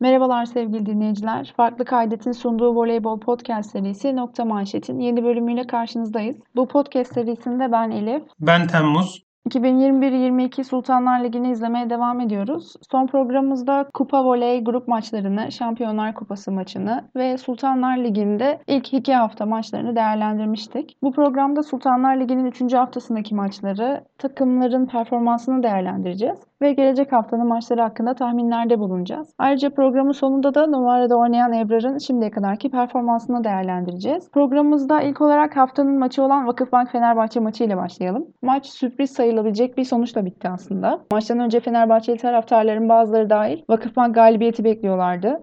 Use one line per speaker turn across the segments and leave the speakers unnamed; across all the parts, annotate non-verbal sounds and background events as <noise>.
Merhabalar sevgili dinleyiciler. Farklı Kaydet'in sunduğu voleybol podcast serisi Nokta Manşet'in yeni bölümüyle karşınızdayız. Bu podcast serisinde ben Elif.
Ben Temmuz.
2021-22 Sultanlar Ligi'ni izlemeye devam ediyoruz. Son programımızda Kupa Voley grup maçlarını, Şampiyonlar Kupası maçını ve Sultanlar Ligi'nde ilk iki hafta maçlarını değerlendirmiştik. Bu programda Sultanlar Ligi'nin 3. haftasındaki maçları, takımların performansını değerlendireceğiz ve gelecek haftanın maçları hakkında tahminlerde bulunacağız. Ayrıca programın sonunda da numarada oynayan Ebrar'ın şimdiye kadarki performansını değerlendireceğiz. Programımızda ilk olarak haftanın maçı olan Vakıfbank Fenerbahçe maçı ile başlayalım. Maç sürpriz sayılabilecek bir sonuçla bitti aslında. Maçtan önce Fenerbahçeli taraftarların bazıları dahil Vakıfbank galibiyeti bekliyorlardı.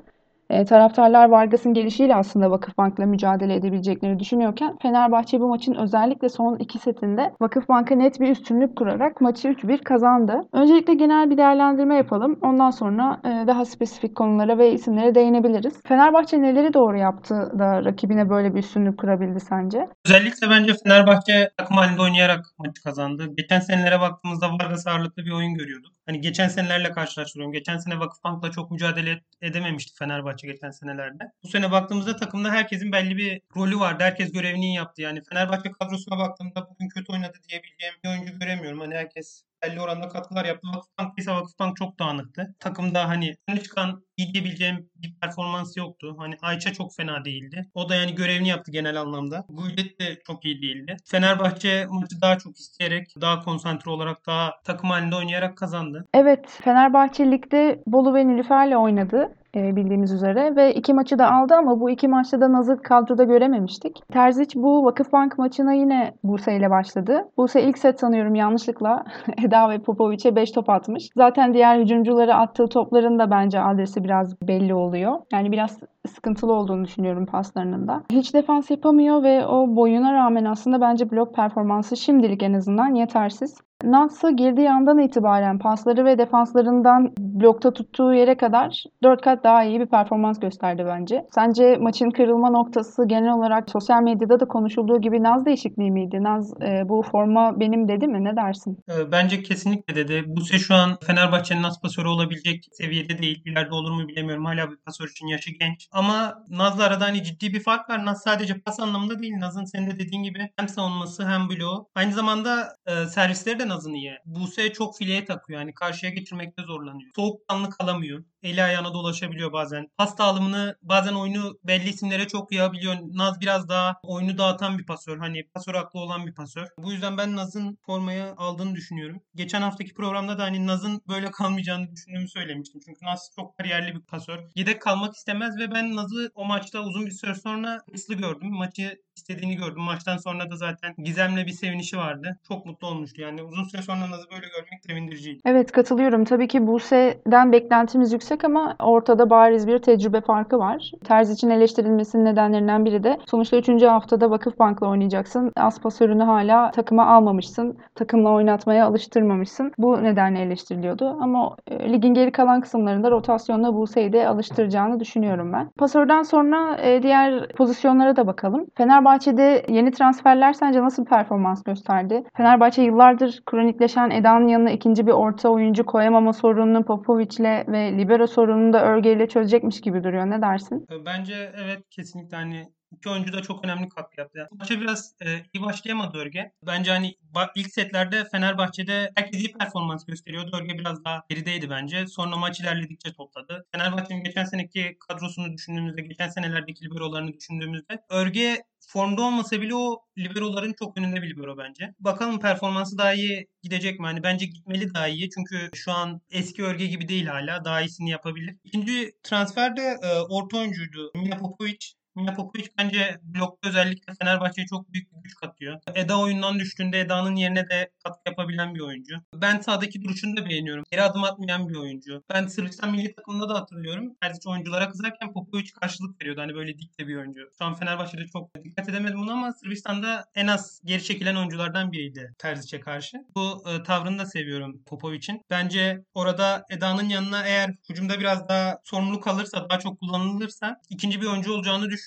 E, taraftarlar Vargas'ın gelişiyle aslında Vakıfbank'la mücadele edebileceklerini düşünüyorken Fenerbahçe bu maçın özellikle son iki setinde Vakıfbank'a net bir üstünlük kurarak maçı 3-1 kazandı. Öncelikle genel bir değerlendirme yapalım. Ondan sonra e, daha spesifik konulara ve isimlere değinebiliriz. Fenerbahçe neleri doğru yaptı da rakibine böyle bir üstünlük kurabildi sence?
Özellikle bence Fenerbahçe takım halinde oynayarak maçı kazandı. Geçen senelere baktığımızda Vargas ağırlıklı bir oyun görüyorduk. Hani geçen senelerle karşılaştırıyorum. Geçen sene Vakıfbank'la çok mücadele edememişti Fenerbahçe geçen senelerde. Bu sene baktığımızda takımda herkesin belli bir rolü vardı. Herkes görevini yaptı. Yani Fenerbahçe kadrosuna baktığımda bugün kötü oynadı diyebileceğim bir oyuncu göremiyorum. Hani herkes belli oranda katkılar yaptı. Vakıfbank ise Vakıfbank çok dağınıktı. Takımda hani öne çıkan iyi diyebileceğim bir performans yoktu. Hani Ayça çok fena değildi. O da yani görevini yaptı genel anlamda. Gullit de çok iyi değildi. Fenerbahçe maçı daha çok isteyerek, daha konsantre olarak, daha takım halinde oynayarak kazandı.
Evet, Fenerbahçe ligde Bolu ve Nilüfer'le oynadı bildiğimiz üzere ve iki maçı da aldı ama bu iki maçta da Naz'ı kadroda görememiştik. Terzic bu Vakıfbank maçına yine Buse ile başladı. Buse ilk set sanıyorum yanlışlıkla <laughs> Eda ve Popovic'e 5 top atmış. Zaten diğer hücumcuları attığı topların da bence adresi biraz belli oluyor. Yani biraz sıkıntılı olduğunu düşünüyorum paslarının da. Hiç defans yapamıyor ve o boyuna rağmen aslında bence blok performansı şimdilik en azından yetersiz. Nas'a girdiği andan itibaren pasları ve defanslarından blokta tuttuğu yere kadar 4 kat daha iyi bir performans gösterdi bence. Sence maçın kırılma noktası genel olarak sosyal medyada da konuşulduğu gibi Naz değişikliği miydi? Naz e, bu forma benim dedi mi? Ne dersin?
Ee, bence kesinlikle dedi. Buse şu an Fenerbahçe'nin Naz pasörü olabilecek seviyede değil. İleride olur mu bilemiyorum. Hala bir pasör için yaşı genç. Ama Naz'la arada hani ciddi bir fark var. Naz sadece pas anlamında değil. Naz'ın senin de dediğin gibi hem savunması hem bloğu. Aynı zamanda e, servisleri de Naz'ın iyi. Buse çok fileye takıyor. Yani karşıya geçirmekte zorlanıyor. Soğukkanlı kalamıyor. Eli ayağına dolaşabiliyor bazen. Pas dağılımını bazen oyunu belli isimlere çok yayabiliyor. Naz biraz daha oyunu dağıtan bir pasör. Hani pasör aklı olan bir pasör. Bu yüzden ben Naz'ın formaya aldığını düşünüyorum. Geçen haftaki programda da hani Naz'ın böyle kalmayacağını düşündüğümü söylemiştim. Çünkü Naz çok kariyerli bir pasör. Yedek kalmak istemez ve ben Naz'ı o maçta uzun bir süre sonra hırslı gördüm. Maçı istediğini gördüm. Maçtan sonra da zaten Gizem'le bir sevinişi vardı. Çok mutlu olmuştu. Yani uzun süre sonra Naz'ı böyle görmek sevindiriciydi.
Evet katılıyorum. Tabii ki Buse'den beklentimiz yüksek ama ortada bariz bir tecrübe farkı var. Terz için eleştirilmesinin nedenlerinden biri de sonuçta 3. haftada Vakıfbank'la oynayacaksın. As pasörünü hala takıma almamışsın. Takımla oynatmaya alıştırmamışsın. Bu nedenle eleştiriliyordu. Ama e, ligin geri kalan kısımlarında rotasyonla Buse'yi de alıştıracağını düşünüyorum ben. Pasörden sonra e, diğer pozisyonlara da bakalım. Fenerbahçe'de yeni transferler sence nasıl performans gösterdi? Fenerbahçe yıllardır kronikleşen Eda'nın yanına ikinci bir orta oyuncu koyamama sorununu Popovic'le ve Libero sorununu da örgeyle çözecekmiş gibi duruyor. Ne dersin?
Bence evet kesinlikle hani İki oyuncu da çok önemli katkı yaptı. Yani maça biraz e, iyi başlayamadı Örge. Bence hani ilk setlerde Fenerbahçe'de herkes iyi performans gösteriyordu. Örge biraz daha gerideydi bence. Sonra maç ilerledikçe topladı. Fenerbahçe'nin geçen seneki kadrosunu düşündüğümüzde, geçen senelerdeki liberolarını düşündüğümüzde Örge formda olmasa bile o liberoların çok önünde bir libero bence. Bakalım performansı daha iyi gidecek mi? Hani bence gitmeli daha iyi. Çünkü şu an eski örge gibi değil hala. Daha iyisini yapabilir. İkinci transfer de e, orta oyuncuydu. Mila Popovic. Mila Popovic bence blokta özellikle Fenerbahçe'ye çok büyük bir güç katıyor. Eda oyundan düştüğünde Eda'nın yerine de katkı yapabilen bir oyuncu. Ben sahadaki duruşunu da beğeniyorum. Geri adım atmayan bir oyuncu. Ben Sırbistan milli takımında da hatırlıyorum. Terzic oyunculara kızarken Popovic karşılık veriyordu. Hani böyle dikte bir oyuncu. Şu an Fenerbahçe'de çok dikkat edemedim bunu ama Sırbistan'da en az geri çekilen oyunculardan biriydi Terzic'e karşı. Bu e, tavrını da seviyorum Popovic'in. Bence orada Eda'nın yanına eğer hücumda biraz daha sorumluluk alırsa, daha çok kullanılırsa ikinci bir oyuncu olacağını düşünüyorum.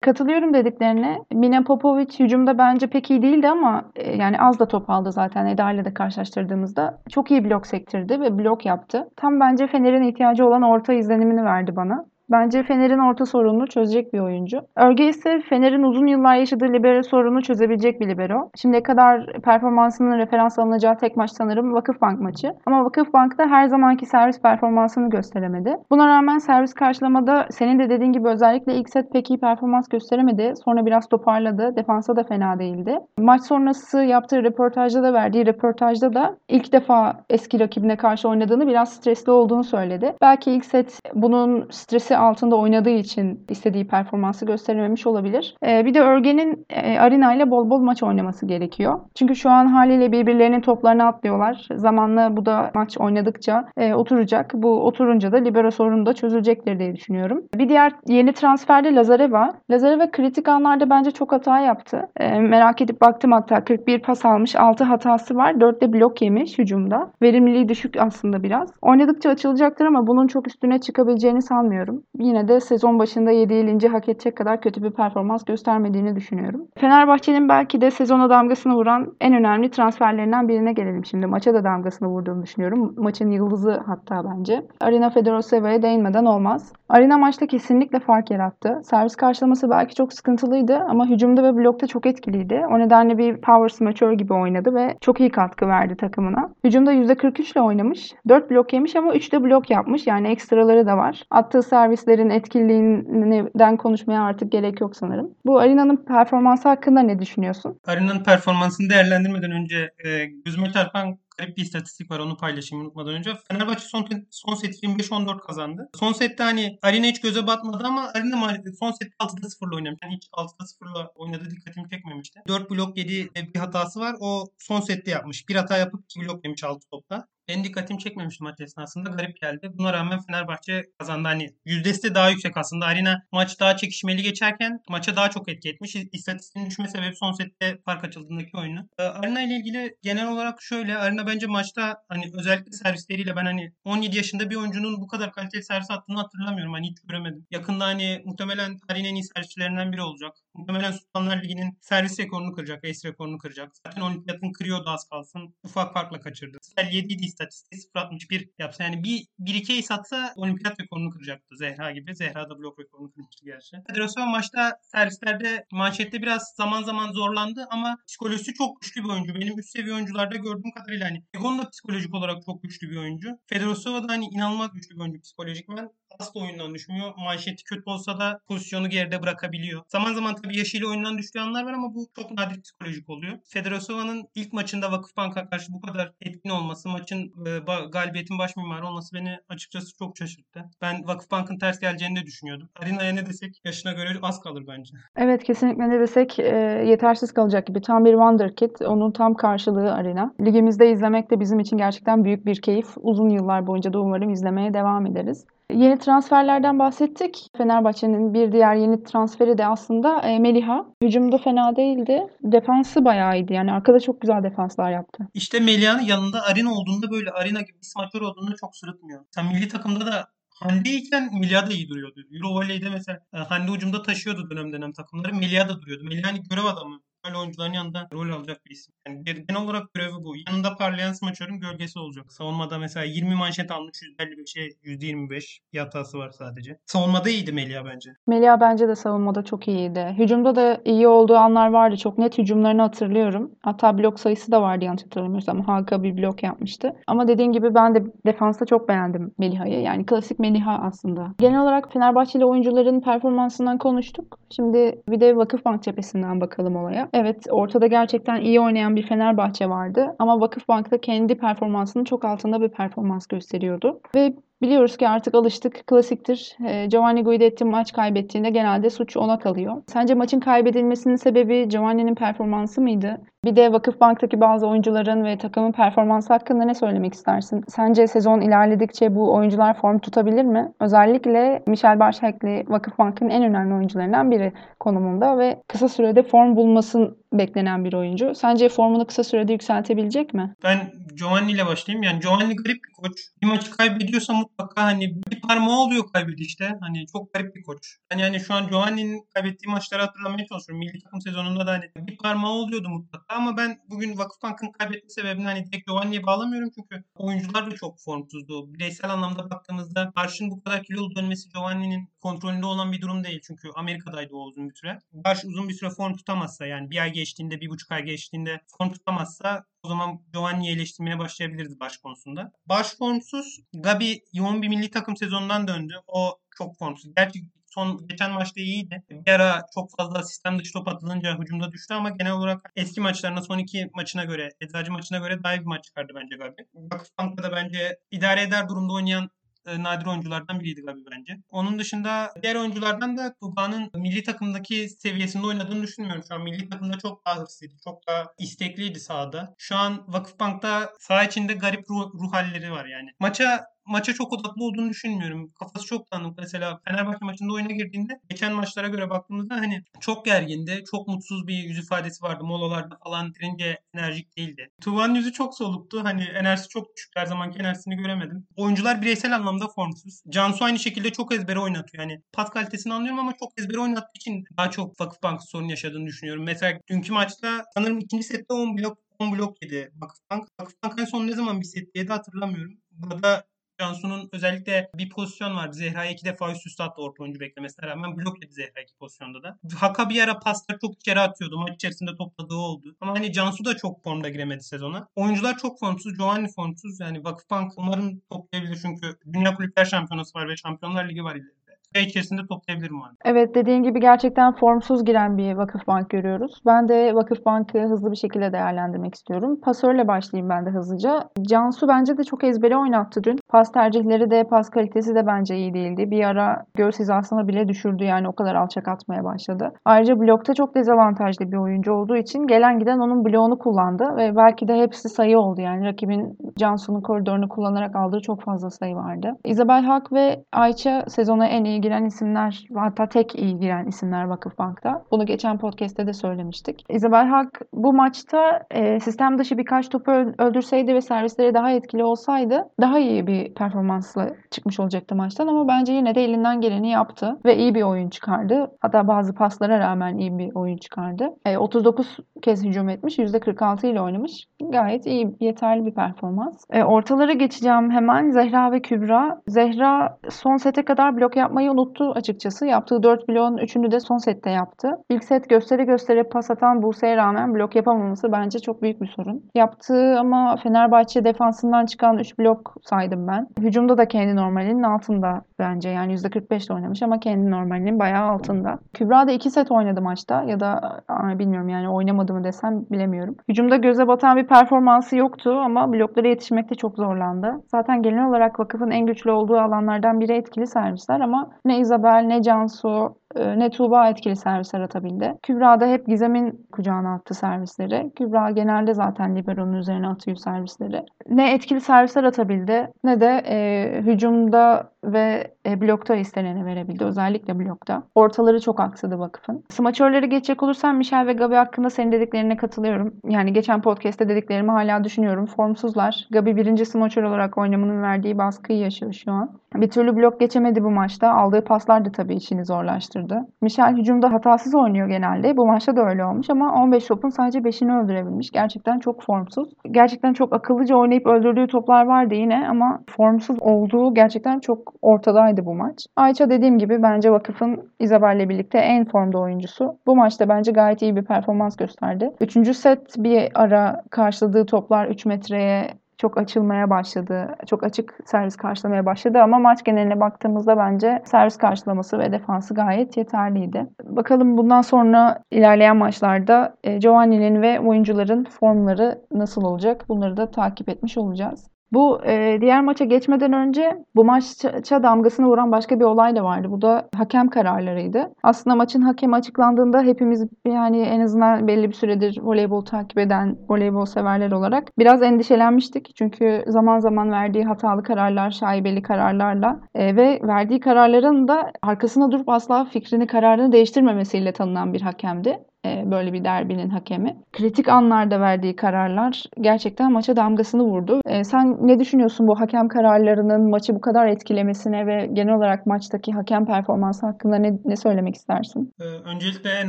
Katılıyorum dediklerine. Mina Popovic hücumda bence pek iyi değildi ama e, yani az da top aldı zaten Eda ile de karşılaştırdığımızda. Çok iyi blok sektirdi ve blok yaptı. Tam bence Fener'in ihtiyacı olan orta izlenimini verdi bana. Bence Fener'in orta sorununu çözecek bir oyuncu. Örge ise Fener'in uzun yıllar yaşadığı libero sorununu çözebilecek bir libero. Şimdiye kadar performansının referans alınacağı tek maç sanırım Vakıfbank maçı. Ama Vakıfbank'ta her zamanki servis performansını gösteremedi. Buna rağmen servis karşılamada senin de dediğin gibi özellikle ilk set pek iyi performans gösteremedi. Sonra biraz toparladı. Defansa da fena değildi. Maç sonrası yaptığı röportajda da verdiği röportajda da ilk defa eski rakibine karşı oynadığını biraz stresli olduğunu söyledi. Belki ilk set bunun stresi altında oynadığı için istediği performansı gösterememiş olabilir. E, bir de Örgen'in e, Arina ile bol bol maç oynaması gerekiyor. Çünkü şu an haliyle birbirlerinin toplarını atlıyorlar. Zamanla bu da maç oynadıkça e, oturacak. Bu oturunca da libero sorunu da çözülecektir diye düşünüyorum. Bir diğer yeni transferde Lazareva. Lazareva kritik anlarda bence çok hata yaptı. E, merak edip baktım hatta 41 pas almış, 6 hatası var. 4 de blok yemiş hücumda. Verimliliği düşük aslında biraz. Oynadıkça açılacaktır ama bunun çok üstüne çıkabileceğini sanmıyorum yine de sezon başında yediği linci hak edecek kadar kötü bir performans göstermediğini düşünüyorum. Fenerbahçe'nin belki de sezona damgasını vuran en önemli transferlerinden birine gelelim şimdi. Maça da damgasını vurduğunu düşünüyorum. Maçın yıldızı hatta bence. Arina Fedoroseva'ya değinmeden olmaz. Arina maçta kesinlikle fark yarattı. Servis karşılaması belki çok sıkıntılıydı ama hücumda ve blokta çok etkiliydi. O nedenle bir power smaçör gibi oynadı ve çok iyi katkı verdi takımına. Hücumda %43 ile oynamış. 4 blok yemiş ama 3 de blok yapmış. Yani ekstraları da var. Attığı servis servislerin etkiliğinden konuşmaya artık gerek yok sanırım. Bu Arina'nın performansı hakkında ne düşünüyorsun?
Arina'nın performansını değerlendirmeden önce e, gözüme çarpan garip bir istatistik var onu paylaşayım unutmadan önce. Fenerbahçe son, son seti 25-14 kazandı. Son sette hani Arina hiç göze batmadı ama Arina maalesef son sette 6'da 0'la oynamış. Yani hiç 6'da 0'la oynadığı dikkatimi çekmemişti. 4 blok yedi bir hatası var. O son sette yapmış. Bir hata yapıp 2 blok yemiş 6 topta. Benim dikkatimi çekmemişti maç esnasında. Garip geldi. Buna rağmen Fenerbahçe kazandı. Hani yüzdesi de daha yüksek aslında. Arena maç daha çekişmeli geçerken maça daha çok etki etmiş. İstatistiğin düşme sebebi son sette fark açıldığındaki oyunu. Ee, Arena ile ilgili genel olarak şöyle. Arena bence maçta hani özellikle servisleriyle ben hani 17 yaşında bir oyuncunun bu kadar kaliteli servis attığını hatırlamıyorum. Hani hiç göremedim. Yakında hani muhtemelen tarihin en servisçilerinden biri olacak. Muhtemelen Sultanlar Ligi'nin servis rekorunu kıracak, ace rekorunu kıracak. Zaten olimpiyatın kırıyordu az kalsın. Ufak farkla kaçırdı. Sel 7 idi istatistiği 0.61 yapsa. Yani bir, bir iki ace atsa olimpiyat rekorunu kıracaktı Zehra gibi. Zehra da blok rekorunu kırmıştı gerçi. Federasyon maçta servislerde manşette biraz zaman zaman zorlandı ama psikolojisi çok güçlü bir oyuncu. Benim üst seviye oyuncularda gördüğüm kadarıyla hani Egon da psikolojik olarak çok güçlü bir oyuncu. Federosova da hani inanılmaz güçlü bir oyuncu psikolojikmen asla oyundan düşmüyor. Manşeti kötü olsa da pozisyonu geride bırakabiliyor. Zaman zaman tabii yaşıyla oyundan düştüğü anlar var ama bu çok nadir psikolojik oluyor. Federosova'nın ilk maçında Vakıfbank'a karşı bu kadar etkin olması, maçın e, galibiyetin baş mimarı olması beni açıkçası çok şaşırttı. Ben Vakıfbank'ın ters geleceğini de düşünüyordum. Arina'ya ne desek yaşına göre az kalır bence.
Evet kesinlikle ne desek e, yetersiz kalacak gibi. Tam bir wonderkid. Onun tam karşılığı Arina. Ligimizde izlemek de bizim için gerçekten büyük bir keyif. Uzun yıllar boyunca da umarım izlemeye devam ederiz. Yeni transferlerden bahsettik. Fenerbahçe'nin bir diğer yeni transferi de aslında e, Meliha. Hücumda fena değildi. Defansı bayağı iyiydi. Yani arkada çok güzel defanslar yaptı.
İşte Meliha'nın yanında Arina olduğunda böyle Arina gibi smaçör olduğunda çok sırıtmıyor. Sen milli takımda da Hande iken Melia da iyi duruyordu. Euro Volley'de mesela e, Hande ucumda taşıyordu dönem dönem takımları. Melia da duruyordu. Melia hani görev adamı böyle oyuncuların yanında rol alacak bir isim. Yani genel olarak görevi bu. Yanında parlayan smaçörün gölgesi olacak. Savunmada mesela 20 manşet almış %55'e %25 bir hatası var sadece. Savunmada iyiydi Melia bence.
Melia bence de savunmada çok iyiydi. Hücumda da iyi olduğu anlar vardı. Çok net hücumlarını hatırlıyorum. Hatta blok sayısı da vardı yanlış hatırlamıyorsam. Halka bir blok yapmıştı. Ama dediğin gibi ben de defansta çok beğendim Meliha'yı. Yani klasik Meliha aslında. Genel olarak Fenerbahçeli oyuncuların performansından konuştuk. Şimdi bir de Vakıfbank cephesinden bakalım olaya. Evet ortada gerçekten iyi oynayan bir Fenerbahçe vardı ama Vakıfbank'ta kendi performansının çok altında bir performans gösteriyordu. Ve Biliyoruz ki artık alıştık, klasiktir. Giovanni Guidetti maç kaybettiğinde genelde suç ona kalıyor. Sence maçın kaybedilmesinin sebebi Giovanni'nin performansı mıydı? Bir de Vakıfbank'taki bazı oyuncuların ve takımın performansı hakkında ne söylemek istersin? Sence sezon ilerledikçe bu oyuncular form tutabilir mi? Özellikle Michel Başakli Vakıfbank'ın en önemli oyuncularından biri konumunda ve kısa sürede form bulmasın beklenen bir oyuncu. Sence formunu kısa sürede yükseltebilecek mi?
Ben Giovanni ile başlayayım. Yani Giovanni garip bir koç. Bir maçı kaybediyorsa mutlaka hani bir parmağı oluyor kaybedişte. Hani çok garip bir koç. Yani, yani şu an Giovanni'nin kaybettiği maçları hatırlamaya çalışıyorum. Milli takım sezonunda da hani bir parmağı oluyordu mutlaka ama ben bugün Vakıfbank'ın kaybetme sebebini hani direkt Giovanni'ye bağlamıyorum çünkü oyuncular da çok formsuzdu. Bireysel anlamda baktığımızda Barş'ın bu kadar kilolu dönmesi Giovanni'nin kontrolünde olan bir durum değil. Çünkü Amerika'daydı o uzun bir süre. Barş uzun bir süre form tutamazsa yani bir ay geçtiğinde, bir buçuk ay geçtiğinde form tutamazsa o zaman Giovanni'yi eleştirmeye başlayabiliriz baş konusunda. Baş formsuz. Gabi yoğun bir milli takım sezonundan döndü. O çok formsuz. Gerçi son geçen maçta iyiydi. Bir ara çok fazla sistem dışı top atılınca hücumda düştü ama genel olarak eski maçlarına son iki maçına göre, Eczacı maçına göre daha iyi bir maç çıkardı bence Gabi. Vakıfbank'ta da bence idare eder durumda oynayan nadir oyunculardan biriydi Gabi bence. Onun dışında diğer oyunculardan da Tuba'nın milli takımdaki seviyesinde oynadığını düşünmüyorum. Şu an milli takımda çok daha hırslıydı. Çok daha istekliydi sahada. Şu an Vakıfbank'ta saha içinde garip ruh, ruh halleri var yani. Maça maça çok odaklı olduğunu düşünmüyorum. Kafası çok dağınık. Mesela Fenerbahçe maçında oyuna girdiğinde geçen maçlara göre baktığımızda hani çok gergindi. Çok mutsuz bir yüz ifadesi vardı. Molalarda falan girince enerjik değildi. Tuvan'ın yüzü çok soluktu. Hani enerjisi çok düşük. Her zamanki enerjisini göremedim. Oyuncular bireysel anlamda formsuz. Cansu aynı şekilde çok ezbere oynatıyor. Yani pas kalitesini anlıyorum ama çok ezbere oynattığı için daha çok Vakıfbank sorun yaşadığını düşünüyorum. Mesela dünkü maçta sanırım ikinci sette 10 blok 10 blok yedi Vakıfbank. Vakıfbank en son ne zaman bir set yedi hatırlamıyorum. Burada Cansu'nun özellikle bir pozisyon vardı. Zehra'ya iki defa üst üste attı orta oyuncu beklemesine rağmen blok yedi Zehra iki pozisyonda da. Haka bir ara pasları çok içeri atıyordu. Maç içerisinde topladığı oldu. Ama hani Cansu da çok formda giremedi sezona. Oyuncular çok formsuz. Giovanni formsuz. Yani Vakıfbank umarım toplayabilir çünkü Dünya Kulüpler Şampiyonası var ve Şampiyonlar Ligi var ileride ay içerisinde toplayabilirim abi.
Evet dediğin gibi gerçekten formsuz giren bir Vakıfbank görüyoruz. Ben de Vakıfbank'ı hızlı bir şekilde değerlendirmek istiyorum. Pasörle başlayayım ben de hızlıca. Cansu bence de çok ezbere oynattı dün. Pas tercihleri de pas kalitesi de bence iyi değildi. Bir ara göğüs hizasını bile düşürdü yani o kadar alçak atmaya başladı. Ayrıca blokta çok dezavantajlı bir oyuncu olduğu için gelen giden onun bloğunu kullandı ve belki de hepsi sayı oldu yani rakibin Cansu'nun koridorunu kullanarak aldığı çok fazla sayı vardı. Isabel Hak ve Ayça sezona en iyi giren isimler hatta tek iyi giren isimler Vakıfbank'ta. Bunu geçen podcast'te de söylemiştik. Isabel Hak bu maçta e, sistem dışı birkaç topu öldürseydi ve servisleri daha etkili olsaydı daha iyi bir performansla çıkmış olacaktı maçtan ama bence yine de elinden geleni yaptı ve iyi bir oyun çıkardı. Hatta bazı paslara rağmen iyi bir oyun çıkardı. E, 39 kez hücum etmiş, %46 ile oynamış. Gayet iyi, yeterli bir performans. E, ortalara geçeceğim hemen. Zehra ve Kübra. Zehra son sete kadar blok yapmayı unuttu açıkçası. Yaptığı 4 bloğun 3'ünü de son sette yaptı. İlk set gösteri gösteri pas atan Buse'ye rağmen blok yapamaması bence çok büyük bir sorun. Yaptığı ama Fenerbahçe defansından çıkan 3 blok saydım ben. Hücumda da kendi normalinin altında bence. Yani %45 ile oynamış ama kendi normalinin bayağı altında. Kübra da 2 set oynadı maçta ya da bilmiyorum yani oynamadı mı desem bilemiyorum. Hücumda göze batan bir performansı yoktu ama bloklara yetişmekte çok zorlandı. Zaten genel olarak vakıfın en güçlü olduğu alanlardan biri etkili servisler ama ne Isabel ne Cansu ne Tuğba etkili servisler atabildi. Kübra da hep Gizem'in kucağına attı servisleri. Kübra genelde zaten Libero'nun üzerine atıyor servisleri. Ne etkili servisler atabildi ne de e, hücumda ve e, blokta isteneni verebildi. Özellikle blokta. Ortaları çok aksadı vakıfın. Smaçörleri geçecek olursam Michel ve Gabi hakkında senin dediklerine katılıyorum. Yani geçen podcast'te dediklerimi hala düşünüyorum. Formsuzlar. Gabi birinci smaçör olarak oynamanın verdiği baskıyı yaşıyor şu an. Bir türlü blok geçemedi bu maçta. Aldığı paslar da tabii işini zorlaştırdı. Michel hücumda hatasız oynuyor genelde. Bu maçta da öyle olmuş ama 15 topun sadece 5'ini öldürebilmiş. Gerçekten çok formsuz. Gerçekten çok akıllıca oynayıp öldürdüğü toplar vardı yine ama formsuz olduğu gerçekten çok ortadaydı bu maç. Ayça dediğim gibi bence vakıfın Isabel'le birlikte en formda oyuncusu. Bu maçta bence gayet iyi bir performans gösterdi. Üçüncü set bir ara karşıladığı toplar 3 metreye çok açılmaya başladı. Çok açık servis karşılamaya başladı ama maç geneline baktığımızda bence servis karşılaması ve defansı gayet yeterliydi. Bakalım bundan sonra ilerleyen maçlarda e, Giovanni'nin ve oyuncuların formları nasıl olacak? Bunları da takip etmiş olacağız. Bu e, diğer maça geçmeden önce bu maça damgasını vuran başka bir olay da vardı. Bu da hakem kararlarıydı. Aslında maçın hakemi açıklandığında hepimiz yani en azından belli bir süredir voleybol takip eden voleybol severler olarak biraz endişelenmiştik. Çünkü zaman zaman verdiği hatalı kararlar, şaibeli kararlarla e, ve verdiği kararların da arkasına durup asla fikrini, kararını değiştirmemesiyle tanınan bir hakemdi. E, böyle bir derbinin hakemi. Kritik anlarda verdiği kararlar gerçekten maça damgasını vurdu. E, sen ne düşünüyorsun bu hakem kararlarının maçı bu kadar etkilemesine ve genel olarak maçtaki hakem performansı hakkında ne, ne söylemek istersin?
Ee, öncelikle en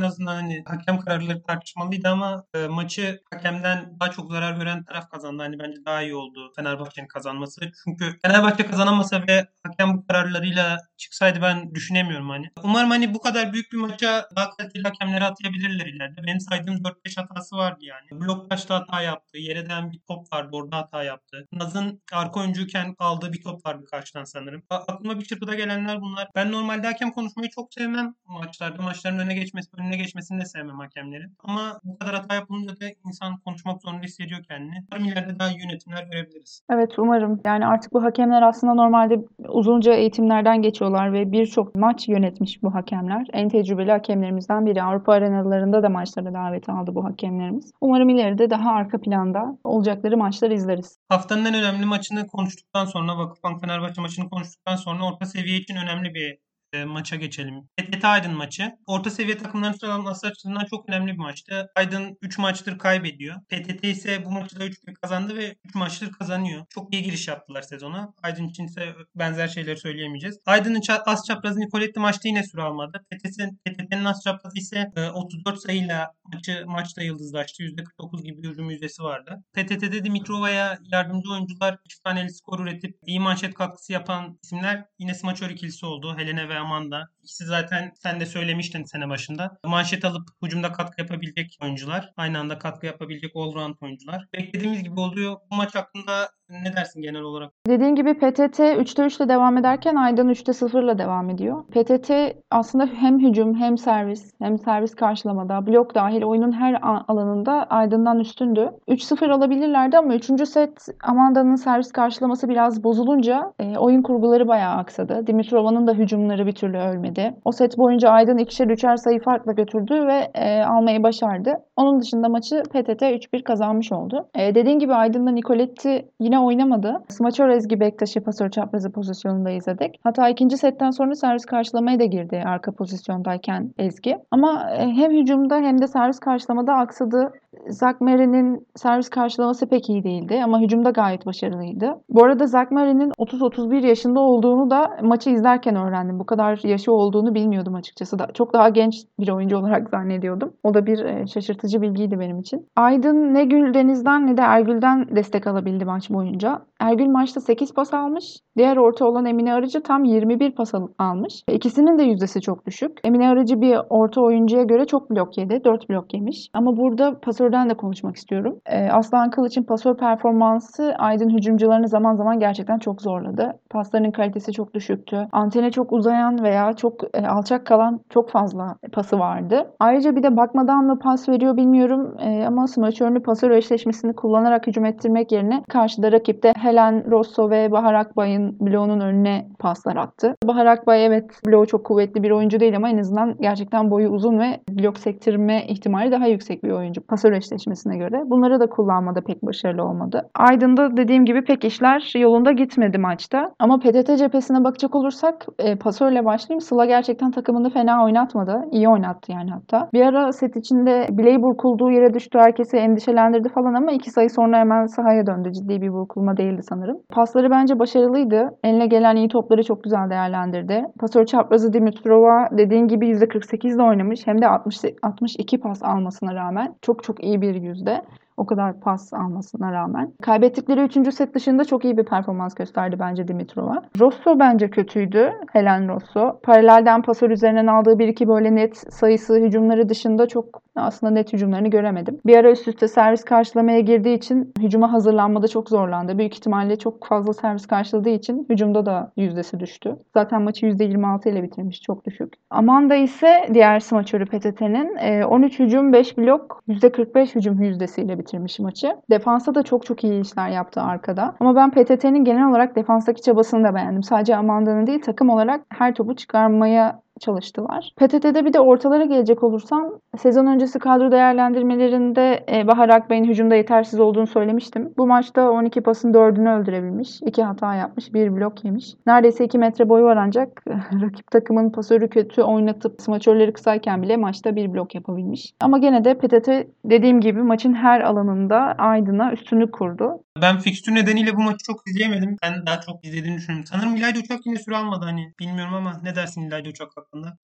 azından hani hakem kararları tartışmalıydı ama e, maçı hakemden daha çok zarar gören taraf kazandı. Hani bence daha iyi oldu Fenerbahçe'nin kazanması. Çünkü Fenerbahçe kazanamasa ve hakem bu kararlarıyla çıksaydı ben düşünemiyorum hani. Umarım hani bu kadar büyük bir maça daha kaliteli hakemleri atayabilirler ileride. Benim saydığım 4-5 hatası vardı yani. Blok taşta hata yaptı. Yere değen bir top vardı. Orada hata yaptı. Naz'ın arka oyuncuyken aldığı bir top vardı karşıdan sanırım. Aklıma bir çırpıda gelenler bunlar. Ben normalde hakem konuşmayı çok sevmem maçlarda. Maçların önüne geçmesi, önüne geçmesini de sevmem hakemlerin. Ama bu kadar hata yapılınca da insan konuşmak zorunda hissediyor kendini. Umarım ileride daha yönetimler görebiliriz.
Evet umarım. Yani artık bu hakemler aslında normalde uzunca eğitimlerden geçiyorlar ve birçok maç yönetmiş bu hakemler. En tecrübeli hakemlerimizden biri. Avrupa arenalarında da maçlara davet aldı bu hakemlerimiz. Umarım ileride daha arka planda olacakları maçlar izleriz.
Haftanın en önemli maçını konuştuktan sonra Vakıfbank Fenerbahçe maçını konuştuktan sonra orta seviye için önemli bir e, maça geçelim. PTT Aydın maçı. Orta seviye takımların sıralaması açısından çok önemli bir maçtı. Aydın 3 maçtır kaybediyor. PTT ise bu maçı da 3-1 kazandı ve 3 maçtır kazanıyor. Çok iyi giriş yaptılar sezona. Aydın için ise benzer şeyleri söyleyemeyeceğiz. Aydın'ın az çaprazı Nicoletti maçta yine süre almadı. PTT'nin az çaprazı ise e, 34 sayıyla maçı maçta yıldızlaştı. %49 gibi hücum yüzdesi vardı. PTT'de Dimitrova'ya yardımcı oyuncular 2 taneli skor üretip iyi manşet katkısı yapan isimler yine smaçör ikilisi oldu. Helena ve Amanda. İkisi zaten sen de söylemiştin sene başında. Manşet alıp hücumda katkı yapabilecek oyuncular. Aynı anda katkı yapabilecek all-round oyuncular. Beklediğimiz gibi oluyor. Bu maç hakkında ne dersin genel olarak?
Dediğin gibi PTT 3'te 3 ile devam ederken Aydın 3'te 0 ile devam ediyor. PTT aslında hem hücum hem servis hem servis karşılamada blok dahil oyunun her alanında Aydın'dan üstündü. 3-0 alabilirlerdi ama 3. set Amanda'nın servis karşılaması biraz bozulunca e, oyun kurguları bayağı aksadı. Dimitrova'nın da hücumları bir türlü ölmedi. O set boyunca Aydın ikişer üçer sayı farkla götürdü ve e, almayı başardı. Onun dışında maçı PTT 3-1 kazanmış oldu. E, dediğin gibi Aydın'la Nicoletti yine oynamadı. Smaçör Ezgi Bektaş'ı pasör çaprazı pozisyonunda izledik. Hatta ikinci setten sonra servis karşılamaya da girdi arka pozisyondayken Ezgi. Ama e, hem hücumda hem de servis karşılamada aksadı. Zakmeri'nin servis karşılaması pek iyi değildi ama hücumda gayet başarılıydı. Bu arada Zakmeri'nin 30-31 yaşında olduğunu da maçı izlerken öğrendim. Bu kadar yaşı olduğunu bilmiyordum açıkçası. Da, çok daha genç bir oyuncu olarak <laughs> zannediyordum. O da bir e, şaşırtıcı bilgiydi benim için. Aydın ne Güldeniz'den ne de Ergül'den destek alabildi maç boyunca. Ergül maçta 8 pas almış. Diğer orta olan Emine Arıcı tam 21 pas al- almış. İkisinin de yüzdesi çok düşük. Emine Arıcı bir orta oyuncuya göre çok blok yedi. 4 blok yemiş. Ama burada pasörden de konuşmak istiyorum. Ee, Aslan Kılıç'ın pasör performansı Aydın hücumcularını zaman zaman gerçekten çok zorladı. Paslarının kalitesi çok düşüktü. Antene çok uzayan veya çok e, alçak kalan çok fazla pası vardı. Ayrıca bir de bakmadan mı pas veriyor bilmiyorum e, ama smaçörünü pasör eşleşmesini kullanarak hücum ettirmek yerine karşıda rakipte Helen Rosso ve Bahar Akbay'ın bloğunun önüne paslar attı. Bahar Akbay evet bloğu çok kuvvetli bir oyuncu değil ama en azından gerçekten boyu uzun ve blok sektirme ihtimali daha yüksek bir oyuncu pasör eşleşmesine göre. Bunları da kullanmada pek başarılı olmadı. Aydın'da dediğim gibi pek işler yolunda gitmedi maçta. Ama PTT cephesine bakacak olursak e, pasörle başlayayım. Sıla gerçekten takımını fena oynatmadı. İyi oynattı yani hatta. Bir ara set içinde bileği burkulduğu yere düştü. Herkesi endişelendirdi falan ama iki sayı sonra hemen sahaya döndü. Ciddi bir burkulma değildi sanırım. Pasları bence başarılıydı. Eline gelen iyi topları çok güzel değerlendirdi. Pasör çaprazı Dimitrova dediğin gibi %48 ile oynamış. Hem de 60, 62 pas almasına rağmen. Çok çok iyi bir yüzde. O kadar pas almasına rağmen. Kaybettikleri 3. set dışında çok iyi bir performans gösterdi bence Dimitrova. Rosso bence kötüydü. Helen Rosso. Paralelden pasör üzerinden aldığı bir iki böyle net sayısı hücumları dışında çok aslında net hücumlarını göremedim. Bir ara üst üste servis karşılamaya girdiği için hücuma hazırlanmada çok zorlandı. Büyük ihtimalle çok fazla servis karşıladığı için hücumda da yüzdesi düştü. Zaten maçı %26 ile bitirmiş. Çok düşük. Amanda ise diğer smaçörü PTT'nin 13 hücum 5 blok %45 hücum yüzdesiyle bitirmiş maçı. Defansa da çok çok iyi işler yaptı arkada. Ama ben PTT'nin genel olarak defanstaki çabasını da beğendim. Sadece Amanda'nın değil takım olarak her topu çıkarmaya çalıştılar. PTT'de bir de ortalara gelecek olursam sezon öncesi kadro değerlendirmelerinde e, Bahar Akbey'in hücumda yetersiz olduğunu söylemiştim. Bu maçta 12 pasın 4'ünü öldürebilmiş. 2 hata yapmış. 1 blok yemiş. Neredeyse 2 metre boyu var ancak <laughs> rakip takımın pasörü kötü oynatıp smaçörleri kısayken bile maçta 1 blok yapabilmiş. Ama gene de PTT dediğim gibi maçın her alanında Aydın'a üstünlük kurdu.
Ben fikstür nedeniyle bu maçı çok izleyemedim. Ben daha çok izlediğini düşünüyorum. Sanırım İlayda Uçak yine süre almadı hani. Bilmiyorum ama ne dersin İlayda Uçak?